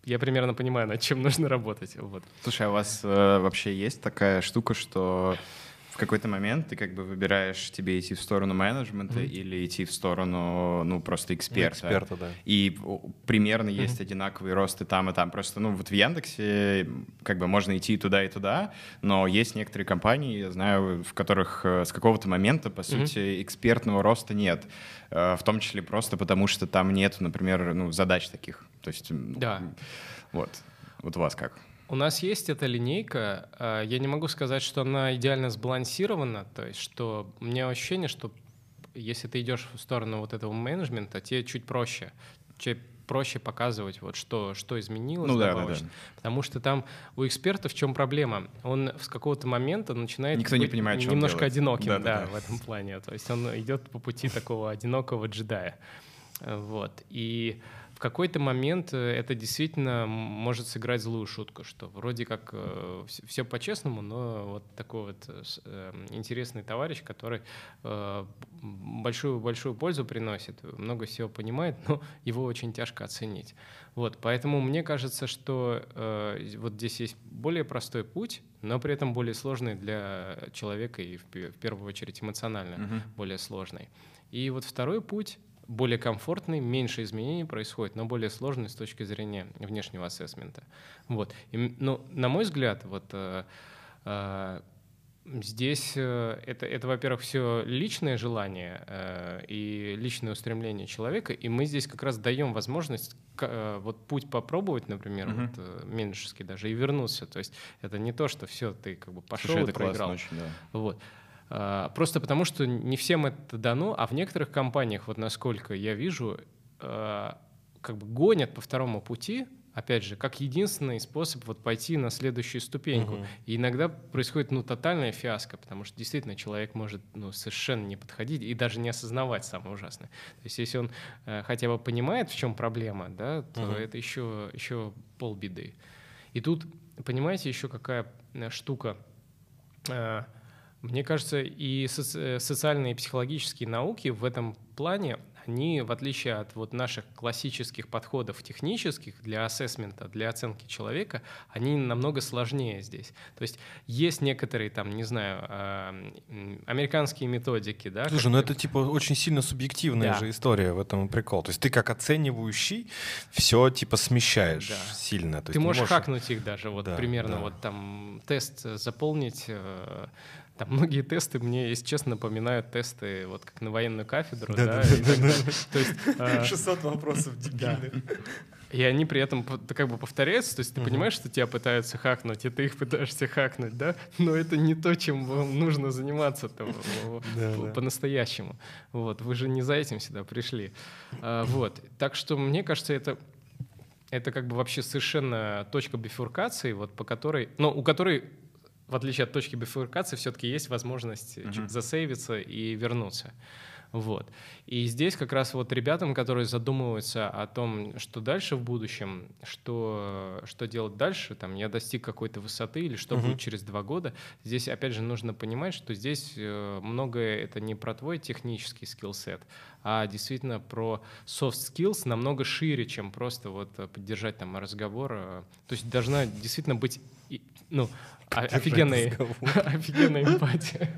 я примерно понимаю, над чем нужно работать. Слушай, а у вас э, вообще есть такая штука, что какой-то момент ты как бы выбираешь тебе идти в сторону менеджмента mm-hmm. или идти в сторону, ну, просто эксперта. Эксперта, да. И примерно mm-hmm. есть одинаковый рост и там, и там. Просто, ну, вот в Яндексе как бы можно идти и туда, и туда, но есть некоторые компании, я знаю, в которых э, с какого-то момента, по сути, mm-hmm. экспертного роста нет. Э, в том числе просто потому, что там нет, например, ну, задач таких. То есть, да. вот. Вот у вас как? У нас есть эта линейка. А, я не могу сказать, что она идеально сбалансирована. То есть, что у меня ощущение, что если ты идешь в сторону вот этого менеджмента, тебе чуть проще. Тебе проще показывать, вот что, что изменилось ну, да, да, да. Потому что там у эксперта в чем проблема? Он с какого-то момента начинает Никто не понимает, немножко одиноким да, да, да, в этом плане. То есть он идет по пути такого одинокого джедая. Вот. И какой-то момент э, это действительно может сыграть злую шутку, что вроде как э, все по-честному, но вот такой вот э, интересный товарищ, который большую-большую пользу приносит, много всего понимает, [LAUGHS] но его очень тяжко оценить. Вот, поэтому мне кажется, что вот здесь есть более простой путь, но при этом более сложный для человека и в, первую очередь эмоционально mm-hmm. более сложный. И вот второй путь более комфортный, меньше изменений происходит, но более сложный с точки зрения внешнего ассессмента. Вот. И, ну, на мой взгляд, вот э, э, здесь э, это, это, во-первых, все личное желание э, и личное устремление человека, и мы здесь как раз даем возможность э, вот путь попробовать, например, uh-huh. вот, э, менеджерский даже, и вернуться. То есть это не то, что все, ты как бы пошел Слушай, и проиграл. Очень, да. Вот. А, просто потому, что не всем это дано, а в некоторых компаниях, вот насколько я вижу, а, как бы гонят по второму пути, опять же, как единственный способ вот пойти на следующую ступеньку. Угу. И иногда происходит ну тотальная фиаско, потому что действительно человек может ну, совершенно не подходить и даже не осознавать самое ужасное. То есть если он э, хотя бы понимает, в чем проблема, да, то угу. это еще, еще полбеды. И тут, понимаете, еще какая э, штука. Э, мне кажется, и соци- э, социальные и психологические науки в этом плане они, в отличие от вот наших классических подходов технических для ассессмента, для оценки человека, они намного сложнее здесь. То есть есть некоторые там, не знаю, американские методики, да. Слушай, ну это типа очень сильно субъективная да. же история в этом прикол. То есть ты как оценивающий все типа смещаешь да. сильно. То ты можешь, можешь хакнуть их даже, вот да, примерно да. вот там тест заполнить э, там многие тесты мне, если честно, напоминают тесты вот как на военную кафедру. Да, да, да, да, То есть, 600 а, вопросов дебильных. И они при этом как бы повторяются, то есть ты понимаешь, что тебя пытаются хакнуть, и ты их пытаешься хакнуть, да? Но это не то, чем вам нужно заниматься по-настоящему. Вот, вы же не за этим сюда пришли. А, вот, так что мне кажется, это это как бы вообще совершенно точка бифуркации, вот по которой, ну, у которой в отличие от точки бифуркации, все-таки есть возможность uh-huh. чуть засейвиться и вернуться. Вот. И здесь как раз вот ребятам, которые задумываются о том, что дальше в будущем, что, что делать дальше, там, я достиг какой-то высоты или что uh-huh. будет через два года, здесь опять же нужно понимать, что здесь э, многое это не про твой технический скилл-сет, а действительно про soft skills намного шире, чем просто вот поддержать там разговор. Э. То есть должна действительно быть ну, офигенная, [LAUGHS] офигенная эмпатия.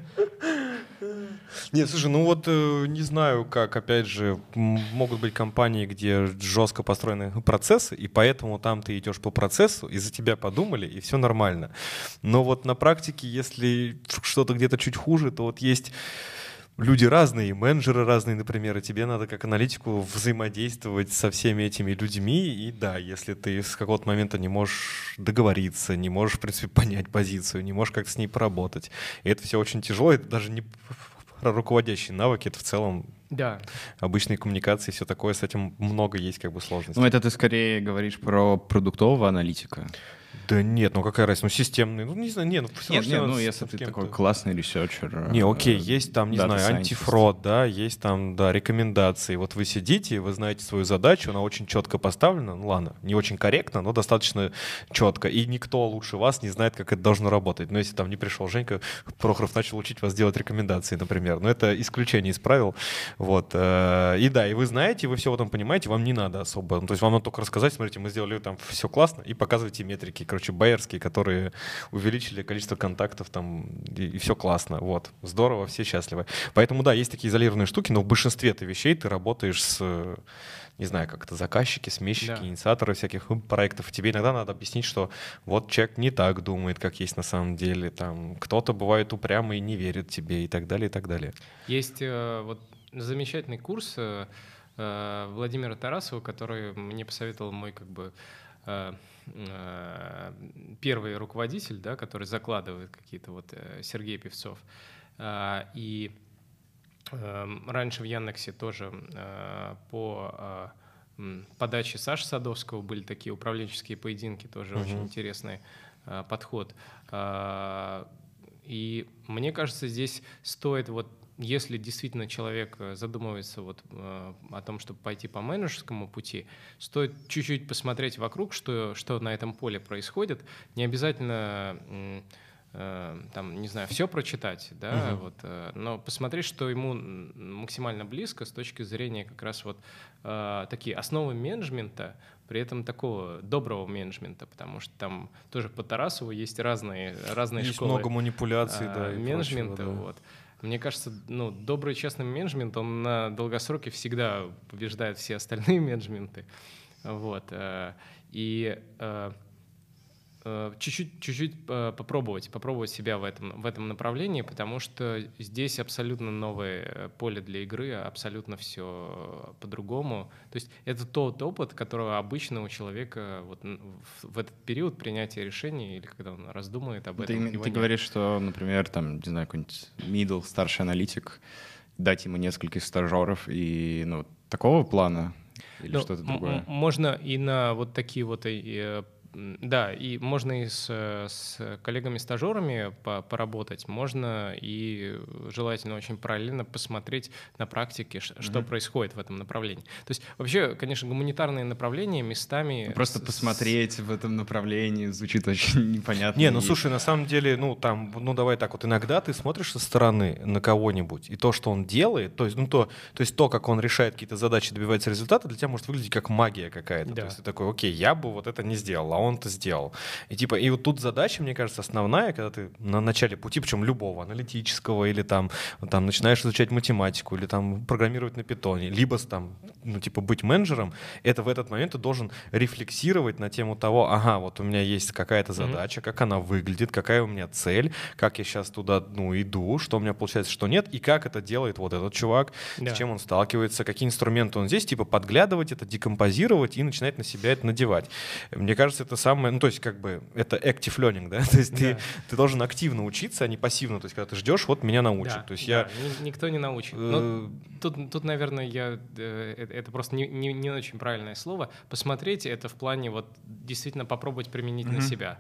Нет, слушай, ну вот э, не знаю, как, опять же, могут быть компании, где жестко построены процессы, и поэтому там ты идешь по процессу, и за тебя подумали, и все нормально. Но вот на практике, если что-то где-то чуть хуже, то вот есть люди разные, менеджеры разные, например, и тебе надо как аналитику взаимодействовать со всеми этими людьми. И да, если ты с какого-то момента не можешь договориться, не можешь, в принципе, [LAUGHS] понять позицию, не можешь как-то с ней поработать, и это все очень тяжело, это даже не про [LAUGHS] руководящие навыки, это в целом да. обычные коммуникации, все такое, с этим много есть как бы сложностей. Ну это ты скорее говоришь про продуктового аналитика. Да нет, ну какая разница, ну системный, ну не знаю, нет, ну все нет, нет, ну если ты такой классный researcher. Не, окей, есть там, не знаю, антифрод, да, есть там, да, рекомендации. Вот вы сидите, вы знаете свою задачу, она очень четко поставлена, ну ладно, не очень корректно, но достаточно четко, и никто лучше вас не знает, как это должно работать. Но если там не пришел Женька, Прохоров начал учить вас делать рекомендации, например, но это исключение из правил, вот. Э, и да, и вы знаете, вы все в этом понимаете, вам не надо особо, ну, то есть вам надо только рассказать, смотрите, мы сделали там все классно, и показывайте метрики, короче, байерские, которые увеличили количество контактов там, и, и все классно. Вот, здорово, все счастливы. Поэтому, да, есть такие изолированные штуки, но в большинстве ты вещей ты работаешь с не знаю, как это, заказчики, смещики, да. инициаторы всяких проектов. Тебе иногда надо объяснить, что вот человек не так думает, как есть на самом деле. Там кто-то бывает упрямый и не верит тебе и так далее, и так далее. Есть э, вот замечательный курс э, э Владимира Тарасова, который мне посоветовал мой как бы первый руководитель, да, который закладывает какие-то вот э, Сергей Певцов. А, и эм, раньше в Яндексе тоже э, по подаче Саши Садовского были такие управленческие поединки, тоже uh-huh. очень интересный подход. И мне кажется, здесь стоит вот если действительно человек э, задумывается вот э, о том, чтобы пойти по менеджерскому пути, стоит чуть-чуть посмотреть вокруг, что, что на этом поле происходит. Не обязательно э, там, не знаю, все прочитать, да, угу. вот, но посмотреть, что ему максимально близко с точки зрения как раз вот такие основы менеджмента, при этом такого доброго менеджмента, потому что там тоже по Тарасову есть разные, разные есть школы. много манипуляций, а, да, менеджмента, прочего, да. вот. Мне кажется, ну, добрый честный менеджмент, он на долгосроке всегда побеждает все остальные [LAUGHS] менеджменты. Вот. Э, и э, чуть-чуть, чуть-чуть э, попробовать, попробовать себя в этом, в этом направлении, потому что здесь абсолютно новое э, поле для игры, абсолютно все по-другому. То есть это тот опыт, которого обычно у человека вот в, этот период принятия решений или когда он раздумывает об этом. Ты, ты говоришь, что, например, там, не знаю, какой-нибудь middle, старший аналитик, дать ему нескольких стажеров и ну, такого плана или ну, что-то другое? Можно и на вот такие вот да, и можно и с, с коллегами-стажерами по, поработать, можно и желательно очень параллельно посмотреть на практике, что mm-hmm. происходит в этом направлении. То есть вообще, конечно, гуманитарные направления местами... Ну, просто с, посмотреть с... в этом направлении звучит очень [LAUGHS] непонятно. Не, ну слушай, на самом деле, ну там, ну давай так вот, иногда ты смотришь со стороны на кого-нибудь, и то, что он делает, то есть, ну то, то есть то, как он решает какие-то задачи, добивается результата, для тебя может выглядеть как магия какая-то. Да. То есть ты такой, окей, я бы вот это не сделал, а он это сделал. И типа, и вот тут задача, мне кажется, основная, когда ты на начале пути, причем любого, аналитического, или там, там начинаешь изучать математику, или там программировать на питоне, либо там, ну, типа, быть менеджером, это в этот момент ты должен рефлексировать на тему того, ага, вот у меня есть какая-то задача, mm-hmm. как она выглядит, какая у меня цель, как я сейчас туда, ну, иду, что у меня получается, что нет, и как это делает вот этот чувак, да. с чем он сталкивается, какие инструменты он здесь, типа, подглядывать это, декомпозировать и начинать на себя это надевать. Мне кажется, это это самое, ну, то есть, как бы, это active learning, да, [LAUGHS] то есть Да. ты, ты должен активно учиться, а не пассивно, то есть, когда ты ждешь, вот меня научат, Да, то есть да, я... ни- никто не научит. э, Ну, тут, тут, наверное, я э, это, это просто не, не, не очень правильное слово. Посмотреть это в плане вот действительно попробовать применить на себя.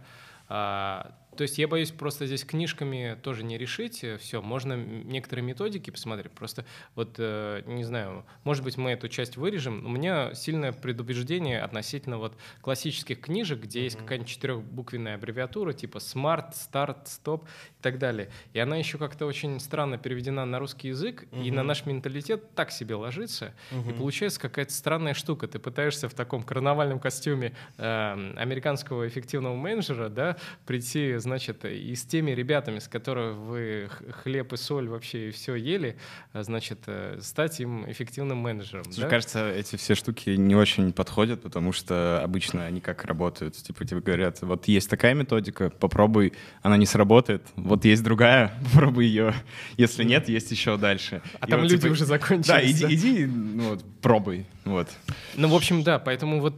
То есть я боюсь просто здесь книжками тоже не решить все. Можно некоторые методики посмотреть. Просто вот, э, не знаю, может быть, мы эту часть вырежем. У меня сильное предубеждение относительно вот классических книжек, где есть Мгм. какая-нибудь четырехбуквенная аббревиатура типа SMART, START, STOP и так далее. И она еще как-то очень странно переведена на русский язык, и на наш менталитет так себе ложится. И мгм. получается какая-то странная штука. Ты пытаешься в таком карнавальном костюме э, американского эффективного менеджера, да, прийти, значит, и с теми ребятами, с которыми вы хлеб и соль вообще и все ели, а, значит, э, стать им эффективным менеджером. Слушай, да? кажется, эти все штуки не очень подходят, потому что обычно они как работают. Типа тебе говорят, вот есть такая методика, попробуй, она не сработает. Вот есть другая, [LAUGHS] попробуй ее. Если нет, есть еще дальше. А И там вот, люди типа, уже закончились. Да, иди, да? иди, ну вот, пробуй. Вот. Ну, в общем, да, поэтому вот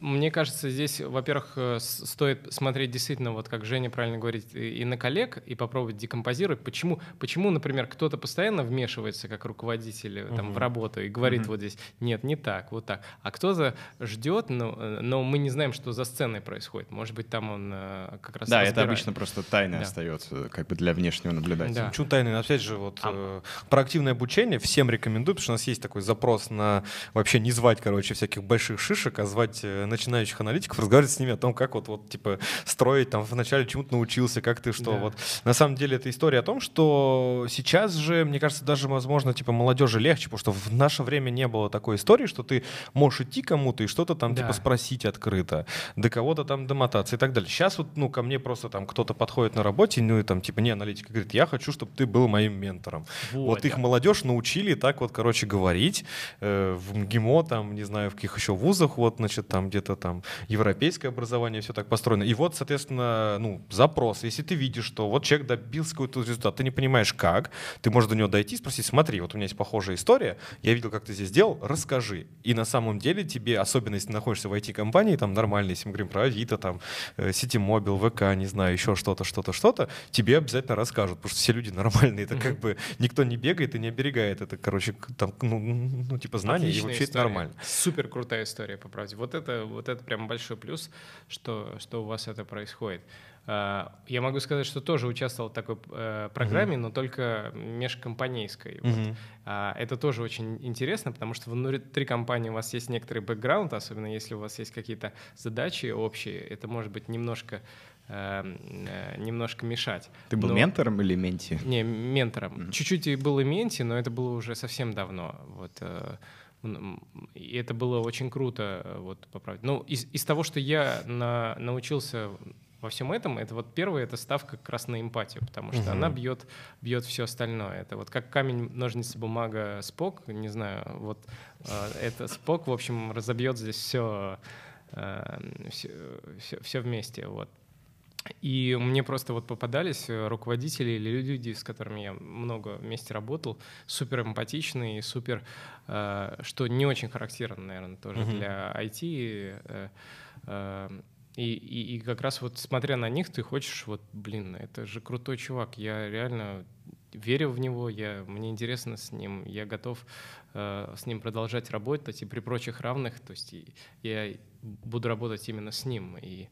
мне кажется, здесь, во-первых, э, стоит смотреть действительно, вот как Женя правильно говорит, и на коллег, и попробовать декомпозировать. Почему, почему например, кто-то постоянно вмешивается как руководитель э, там, в работу и говорит Мгм. вот здесь, нет, не так, вот так. А кто-то ждет, но, э, но мы не знаем, что за сценой происходит. Может быть, там он как раз Да, это разбирает. обычно просто тайной Да. остается, как бы для внешнего наблюдателя. Да. Почему тайный? Опять же, вот А- э, про активное обучение всем рекомендую, потому что у нас есть такой запрос на вообще не звать, короче, всяких больших шишек, а звать начинающих аналитиков, разговаривать с ними о том, как вот, вот типа, строить, там, вначале чему-то научился, как ты что. Да. Вот. На самом деле, это история о том, что сейчас же, мне кажется, даже, возможно, типа, молодежи легче, потому что в наше время не было такой истории, что ты можешь идти кому-то и что-то там, Да. типа, спросить открыто, до кого-то там домотаться и так далее. Сейчас вот, ну, ко мне просто там кто-то подходит на работе, ну, и там, типа, не аналитик, говорит, я хочу, чтобы ты был моим ментором. Вот, их да. молодежь научили так вот, короче, говорить э, в МГИМО, там, не знаю, в каких еще вузах, вот, значит, там где-то там европейское образование, все так построено. И вот, соответственно, ну, запрос. Если ты видишь, что вот человек добился какой-то результат, ты не понимаешь, как, ты можешь до него дойти и спросить, смотри, вот у меня есть похожая история, я видел, как ты здесь сделал, расскажи. И на самом деле тебе, особенно если ты находишься в IT-компании, там нормально, если мы говорим про Авито, там, э, Ситимобил, ВК, не знаю, еще что-то, что-то, что-то, тебе обязательно расскажут, потому что все люди нормальные, это как бы никто не бегает и не оберегает, это, короче, там, ну, ну типа знания, и Отличная вообще это история. нормально. Супер крутая история, по правде. Вот это, вот это прям большой плюс, что, что у вас это происходит. А, Я могу сказать, что тоже участвовал в такой э, программе, но только межкомпанейской. Вот. Мгм. А, Это тоже очень интересно, потому что внутри компании у вас есть некоторый бэкграунд, особенно если у вас есть какие-то задачи общие, это может быть немножко, э, э, немножко мешать. Ты был Но- ментором или менти? не, ментором. Мгм. Чуть-чуть и был и менти, но это было уже совсем давно. Вот, и это было очень круто, э, вот, поправить. Ну, из, из того, что я на- научился во всем этом, это вот первое, это ставка как раз на эмпатию, потому что Мгм. она бьет, бьет все остальное. Это вот как камень, ножницы, бумага, спок, не знаю, вот э, это спок, в общем, разобьет здесь все, все, все, вместе, вот. И мне просто вот попадались э, руководители или люди, с которыми я много вместе работал, супер эмпатичные, супер, э, что не очень характерно, наверное, тоже Мгм. для IT. э, э, и, и, и как раз вот смотря на них, ты хочешь, вот, блин, это же крутой чувак, я реально верю в него, я, мне интересно с ним, я готов э, с ним продолжать работать, и при прочих равных, то есть я буду работать именно с ним. И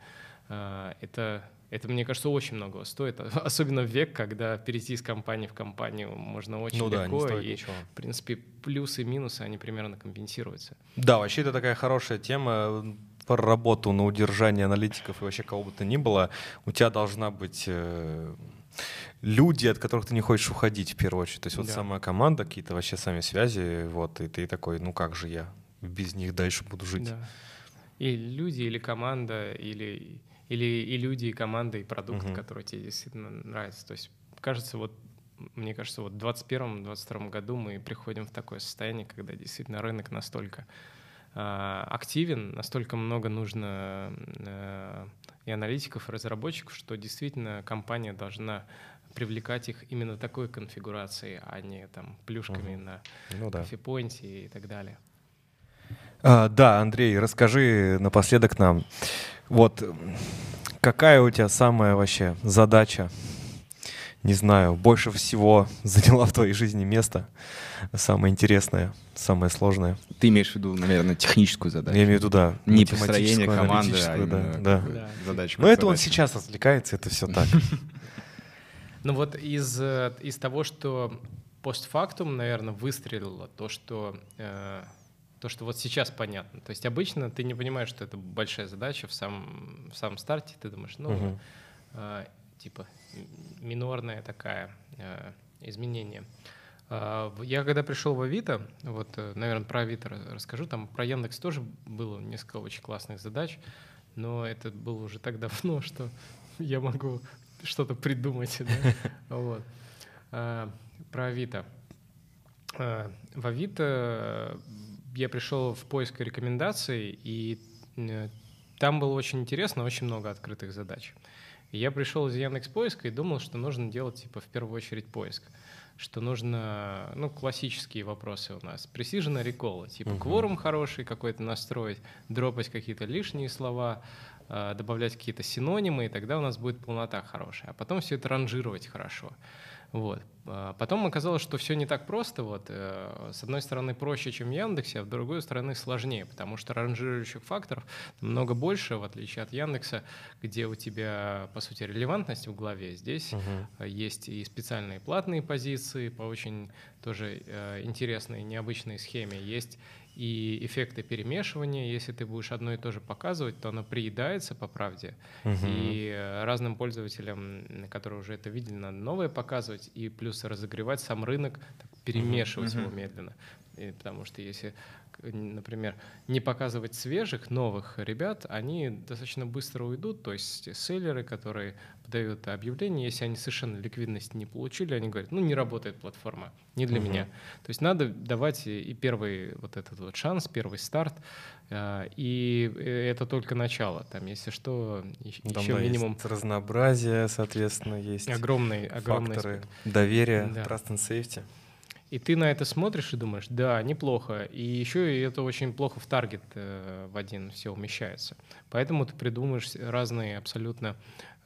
э, это, это, мне кажется, очень многого стоит, [LAUGHS] особенно в век, когда перейти из компании в компанию можно очень Ну да, легко, стоит и, ничего. в принципе, плюсы и минусы, они примерно компенсируются. Да, вообще это такая хорошая тема про работу на удержание аналитиков и вообще кого бы то ни было. У тебя должна быть э, люди, от которых ты не хочешь уходить в первую очередь. То есть вот Да. сама команда, какие-то вообще сами связи, вот, и ты такой, ну как же я без них дальше буду жить. Да. И люди, или команда, или, или и люди, и команда, и продукт, Мгм. который тебе действительно нравится. То есть, кажется, вот мне кажется, вот в 2021-2022 году мы приходим в такое состояние, когда действительно рынок настолько а, активен, настолько много нужно э, и аналитиков, и разработчиков, что действительно компания должна привлекать их именно такой конфигурацией, а не там плюшками Мгм. на Ну да. кофепоинте и так далее. А, да, Андрей, расскажи напоследок нам, вот какая у тебя самая вообще задача, не знаю, больше всего [LAUGHS] заняла в твоей жизни место, самое интересное, самое сложное? Ты имеешь в виду, наверное, техническую задачу? Я имею в виду, да. Не построение команды, а да, именно да. да. задачу. Но это он сейчас отвлекается, это все так. [LAUGHS] Ну вот из, э, из того, что постфактум, наверное, выстрелило, то, что э, то, что вот сейчас понятно. То есть обычно ты не понимаешь, что это большая задача в самом, в самом старте, ты думаешь, ну, uh-huh. э, типа минорное такая э, изменение. Э, я когда пришел в Авито, вот, э, наверное, про Авито расскажу, там про Яндекс тоже было несколько очень классных задач, но это было уже так давно, [LAUGHS] что я могу что-то придумать. Да? [LAUGHS] Вот. Про Авито. В Авито я пришел в поиск рекомендаций, и э, там было очень интересно, очень много открытых задач. И я пришел из Яндекс поиска и думал, что нужно делать типа в первую очередь поиск что нужно, ну, классические вопросы у нас. Precision рекола, типа uh-huh. кворум хороший какой-то настроить, дропать какие-то лишние слова, э, добавлять какие-то синонимы, и тогда у нас будет полнота хорошая. А потом все это ранжировать хорошо. Вот. А потом оказалось, что все не так просто. Вот. Э, с одной стороны проще, чем в Яндексе, а с другой стороны сложнее, потому что ранжирующих факторов много больше, в отличие от Яндекса, где у тебя, по сути, релевантность в главе. Здесь uh-huh. есть и специальные платные позиции по очень тоже э, интересной, необычной схеме. Есть и эффекты перемешивания. Если ты будешь одно и то же показывать, то оно приедается по правде. Угу. И э, разным пользователям, которые уже это видели, надо новое показывать, и плюс разогревать сам рынок, так, перемешивать угу. его медленно. И, потому что если например, не показывать свежих, новых ребят, они достаточно быстро уйдут. То есть селлеры, которые подают объявление, если они совершенно ликвидность не получили, они говорят, ну, не работает платформа, не для uh-huh. меня. То есть надо давать и первый вот этот вот шанс, первый старт, э, и это только начало. Там, если что, Там, еще да, минимум... Есть разнообразие, соответственно, есть огромный, огромный факторы доверия, да. trust and safety. И ты на это смотришь и думаешь, да, неплохо. И еще и это очень плохо в таргет э, в один все умещается. Поэтому ты придумаешь разные абсолютно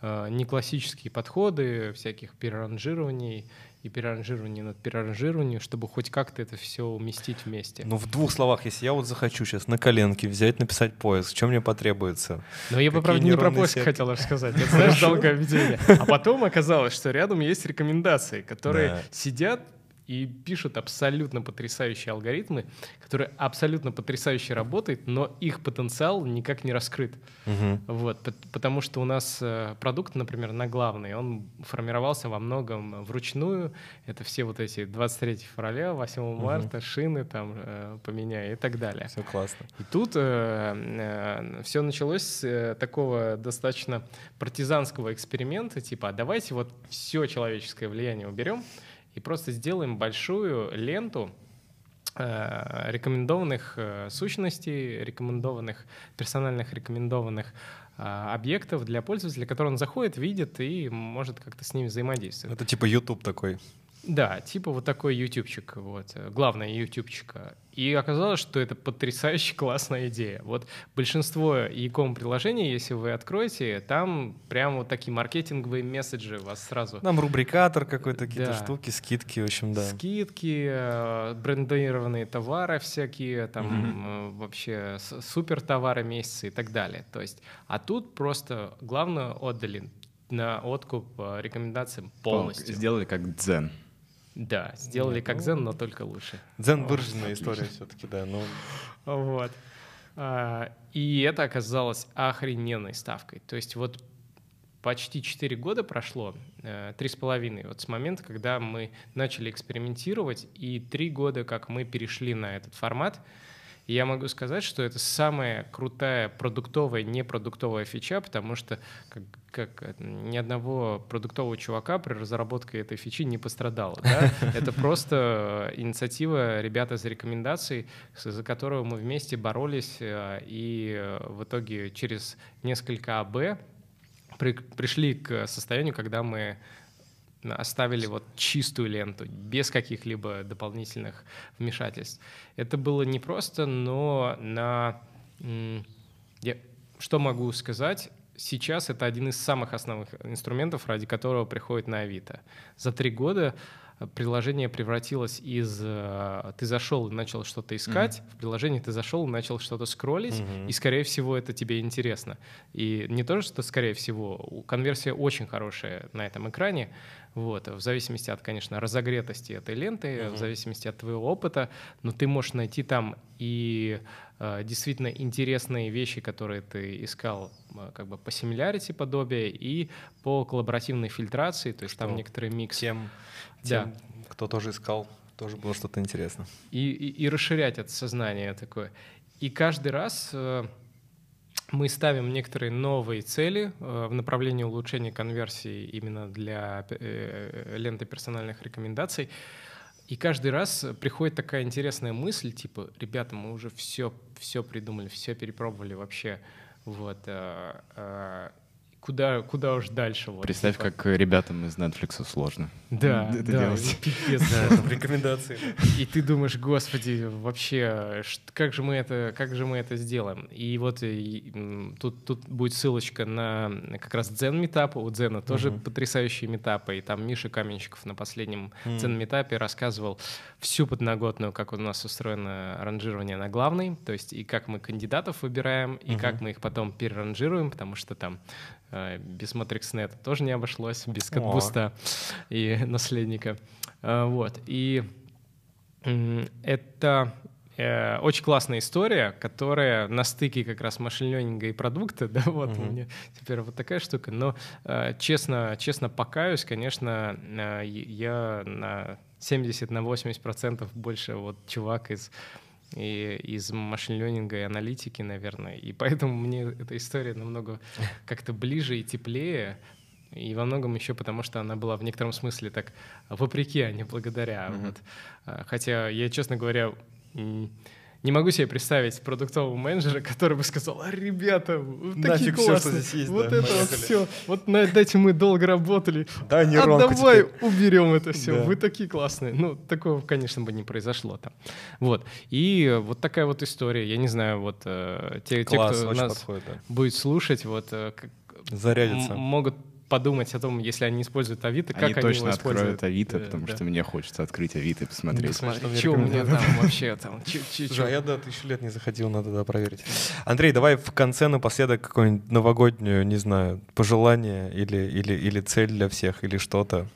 э, неклассические подходы, всяких переранжирований и переранжирование над переранжированием, чтобы хоть как-то это все уместить вместе. Ну, в двух словах, если я вот захочу сейчас на коленке взять, написать поиск, что мне потребуется? Ну, я бы, правда, не про поиск хотел рассказать. Это, знаешь, долгое введение. А потом оказалось, что рядом есть рекомендации, которые сидят и пишут абсолютно потрясающие алгоритмы, которые абсолютно потрясающе работают, но их потенциал никак не раскрыт. Угу. Вот, потому что у нас э, продукт, например, на главный, он формировался во многом вручную. Это все вот эти 23 февраля, 8 угу. марта, шины там э, поменяй и так далее. Все классно. И тут э, э, все началось с такого достаточно партизанского эксперимента, типа, а давайте вот все человеческое влияние уберем, и просто сделаем большую ленту э, рекомендованных э, сущностей, рекомендованных, персональных рекомендованных э, объектов для пользователя, который он заходит, видит и может как-то с ними взаимодействовать. Это типа YouTube такой. Да, типа вот такой ютубчик, вот, э, главное ютубчика. И оказалось, что это потрясающе [LAUGHS] классная идея. Вот большинство e-com приложений, если вы откроете, там прям вот такие маркетинговые месседжи вас сразу... Там рубрикатор какой-то, какие-то да. штуки, скидки, в общем, да. Скидки, э, брендированные товары всякие, там угу. вообще супер товары месяца и так далее. То есть, а тут просто главное отдали на откуп рекомендациям полностью. Сделали как дзен. Да, сделали как Zen, но только лучше. Zen выраженная история все-таки, да. Ну... Вот. А, и это оказалось охрененной ставкой. То есть вот почти 4 года прошло, э, три с половиной, вот с момента, когда мы начали экспериментировать, и три года, как мы перешли на этот формат, и я могу сказать, что это самая крутая продуктовая, непродуктовая фича, потому что как, как ни одного продуктового чувака при разработке этой фичи не пострадало. Да? [LAUGHS] Это просто инициатива ребят из рекомендаций, за которого мы вместе боролись, э, и э, в итоге через несколько АБ при, пришли к состоянию, когда мы оставили вот чистую ленту, без каких-либо дополнительных вмешательств. Это было непросто, но на... Я, что могу сказать? Сейчас это один из самых основных инструментов, ради которого приходит на Авито. За три года приложение превратилось из э, ты зашел и начал что-то искать, mm-hmm. в приложение ты зашел и начал что-то скроллить, mm-hmm. и скорее всего это тебе интересно. И не то, что скорее всего, конверсия очень хорошая на этом экране, вот, в зависимости от, конечно, разогретости этой ленты, mm-hmm. в зависимости от твоего опыта, но ты можешь найти там и э, действительно интересные вещи, которые ты искал э, как бы по similarity подобие и по коллаборативной фильтрации, то есть что? там некоторый микс. Тем тем, да. кто тоже искал, тоже было что-то интересно. И, и, и расширять это сознание такое. И каждый раз э, мы ставим некоторые новые цели э, в направлении улучшения конверсии именно для э, ленты персональных рекомендаций. И каждый раз приходит такая интересная мысль, типа, ребята, мы уже все, все придумали, все перепробовали вообще. Вот куда, куда уж дальше. Вот, Представь, типа. как ребятам из Netflix сложно. Да, [LAUGHS] это да, делать. пипец, да, рекомендации. И ты думаешь, господи, вообще, как же мы это, как же мы это сделаем? И вот и, тут, тут будет ссылочка на как раз Дзен метап. У Дзена тоже uh-huh. потрясающие метапы. И там Миша Каменщиков на последнем uh-huh. Дзен метапе рассказывал всю подноготную, как у нас устроено ранжирование на главный, то есть и как мы кандидатов выбираем, и uh-huh. как мы их потом переранжируем, потому что там Э, без MatrixNet тоже не обошлось, без катбуста и [LAUGHS] наследника. Э, вот. И это э, очень классная история, которая на стыке как раз машин-ленинга и продукта, [LAUGHS] да, вот uh-huh. у меня теперь вот такая штука, но честно, честно покаюсь, конечно, я на 70 на 80 процентов больше вот чувак из и из машин-ленинга и аналитики, наверное. И поэтому мне эта история намного [LAUGHS] как-то ближе и теплее, и во многом еще потому, что она была в некотором смысле так вопреки, а не благодаря. Mm-hmm. Вот. А, хотя я, честно говоря, не могу себе представить продуктового менеджера, который бы сказал, а, ребята, такие классные, все, что здесь есть, вот да, это вот все, вот над этим мы долго работали, да, не а давай теперь. уберем это все, да. вы такие классные. Ну, такого, конечно, бы не произошло там. Вот. И вот такая вот история, я не знаю, вот э, те, Класс, те, кто нас подходит, да. будет слушать, вот э, Зарядиться. могут подумать о том, если они используют Авито, как они, они точно его используют. откроют Авито, потому да. что мне хочется открыть Авито и посмотреть. Что у меня там вообще там? Слушай, а я да, тысячу лет не заходил, надо да проверить. Андрей, давай в конце напоследок какую-нибудь новогоднюю, не знаю, пожелание или, или, или цель для всех, или что-то.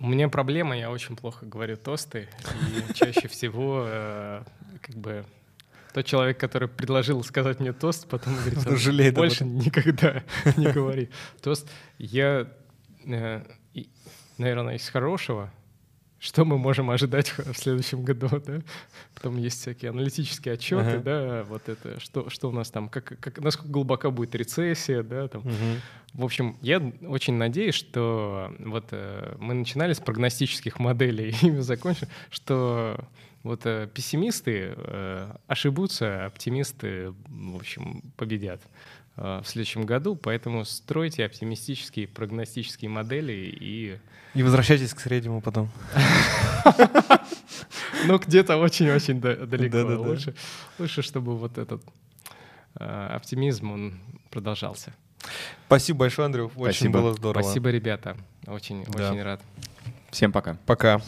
У меня проблема, я очень плохо говорю тосты, и чаще всего э, как бы тот человек, который предложил сказать мне тост, потом говорит, он [LAUGHS] жалеет больше никогда [LAUGHS] не говори. Тост я, э, наверное, из хорошего, что мы можем ожидать [LAUGHS] в следующем году, да? Потом есть всякие аналитические отчеты, uh-huh. да, вот это, что, что у нас там, как, как, насколько глубока будет рецессия, да, там. Uh-huh. В общем, я очень надеюсь, что вот э, мы начинали с прогностических моделей, и закончим, что вот э, пессимисты э, ошибутся, оптимисты, в общем, победят э, в следующем году, поэтому стройте оптимистические, прогностические модели и... И возвращайтесь к среднему потом. [LAUGHS] Ну, где-то очень-очень далеко. Лучше, лучше, чтобы вот этот э, оптимизм, он продолжался. Спасибо большое, Андрей. Очень было здорово. Спасибо, ребята. Очень, очень рад. Всем пока. Пока.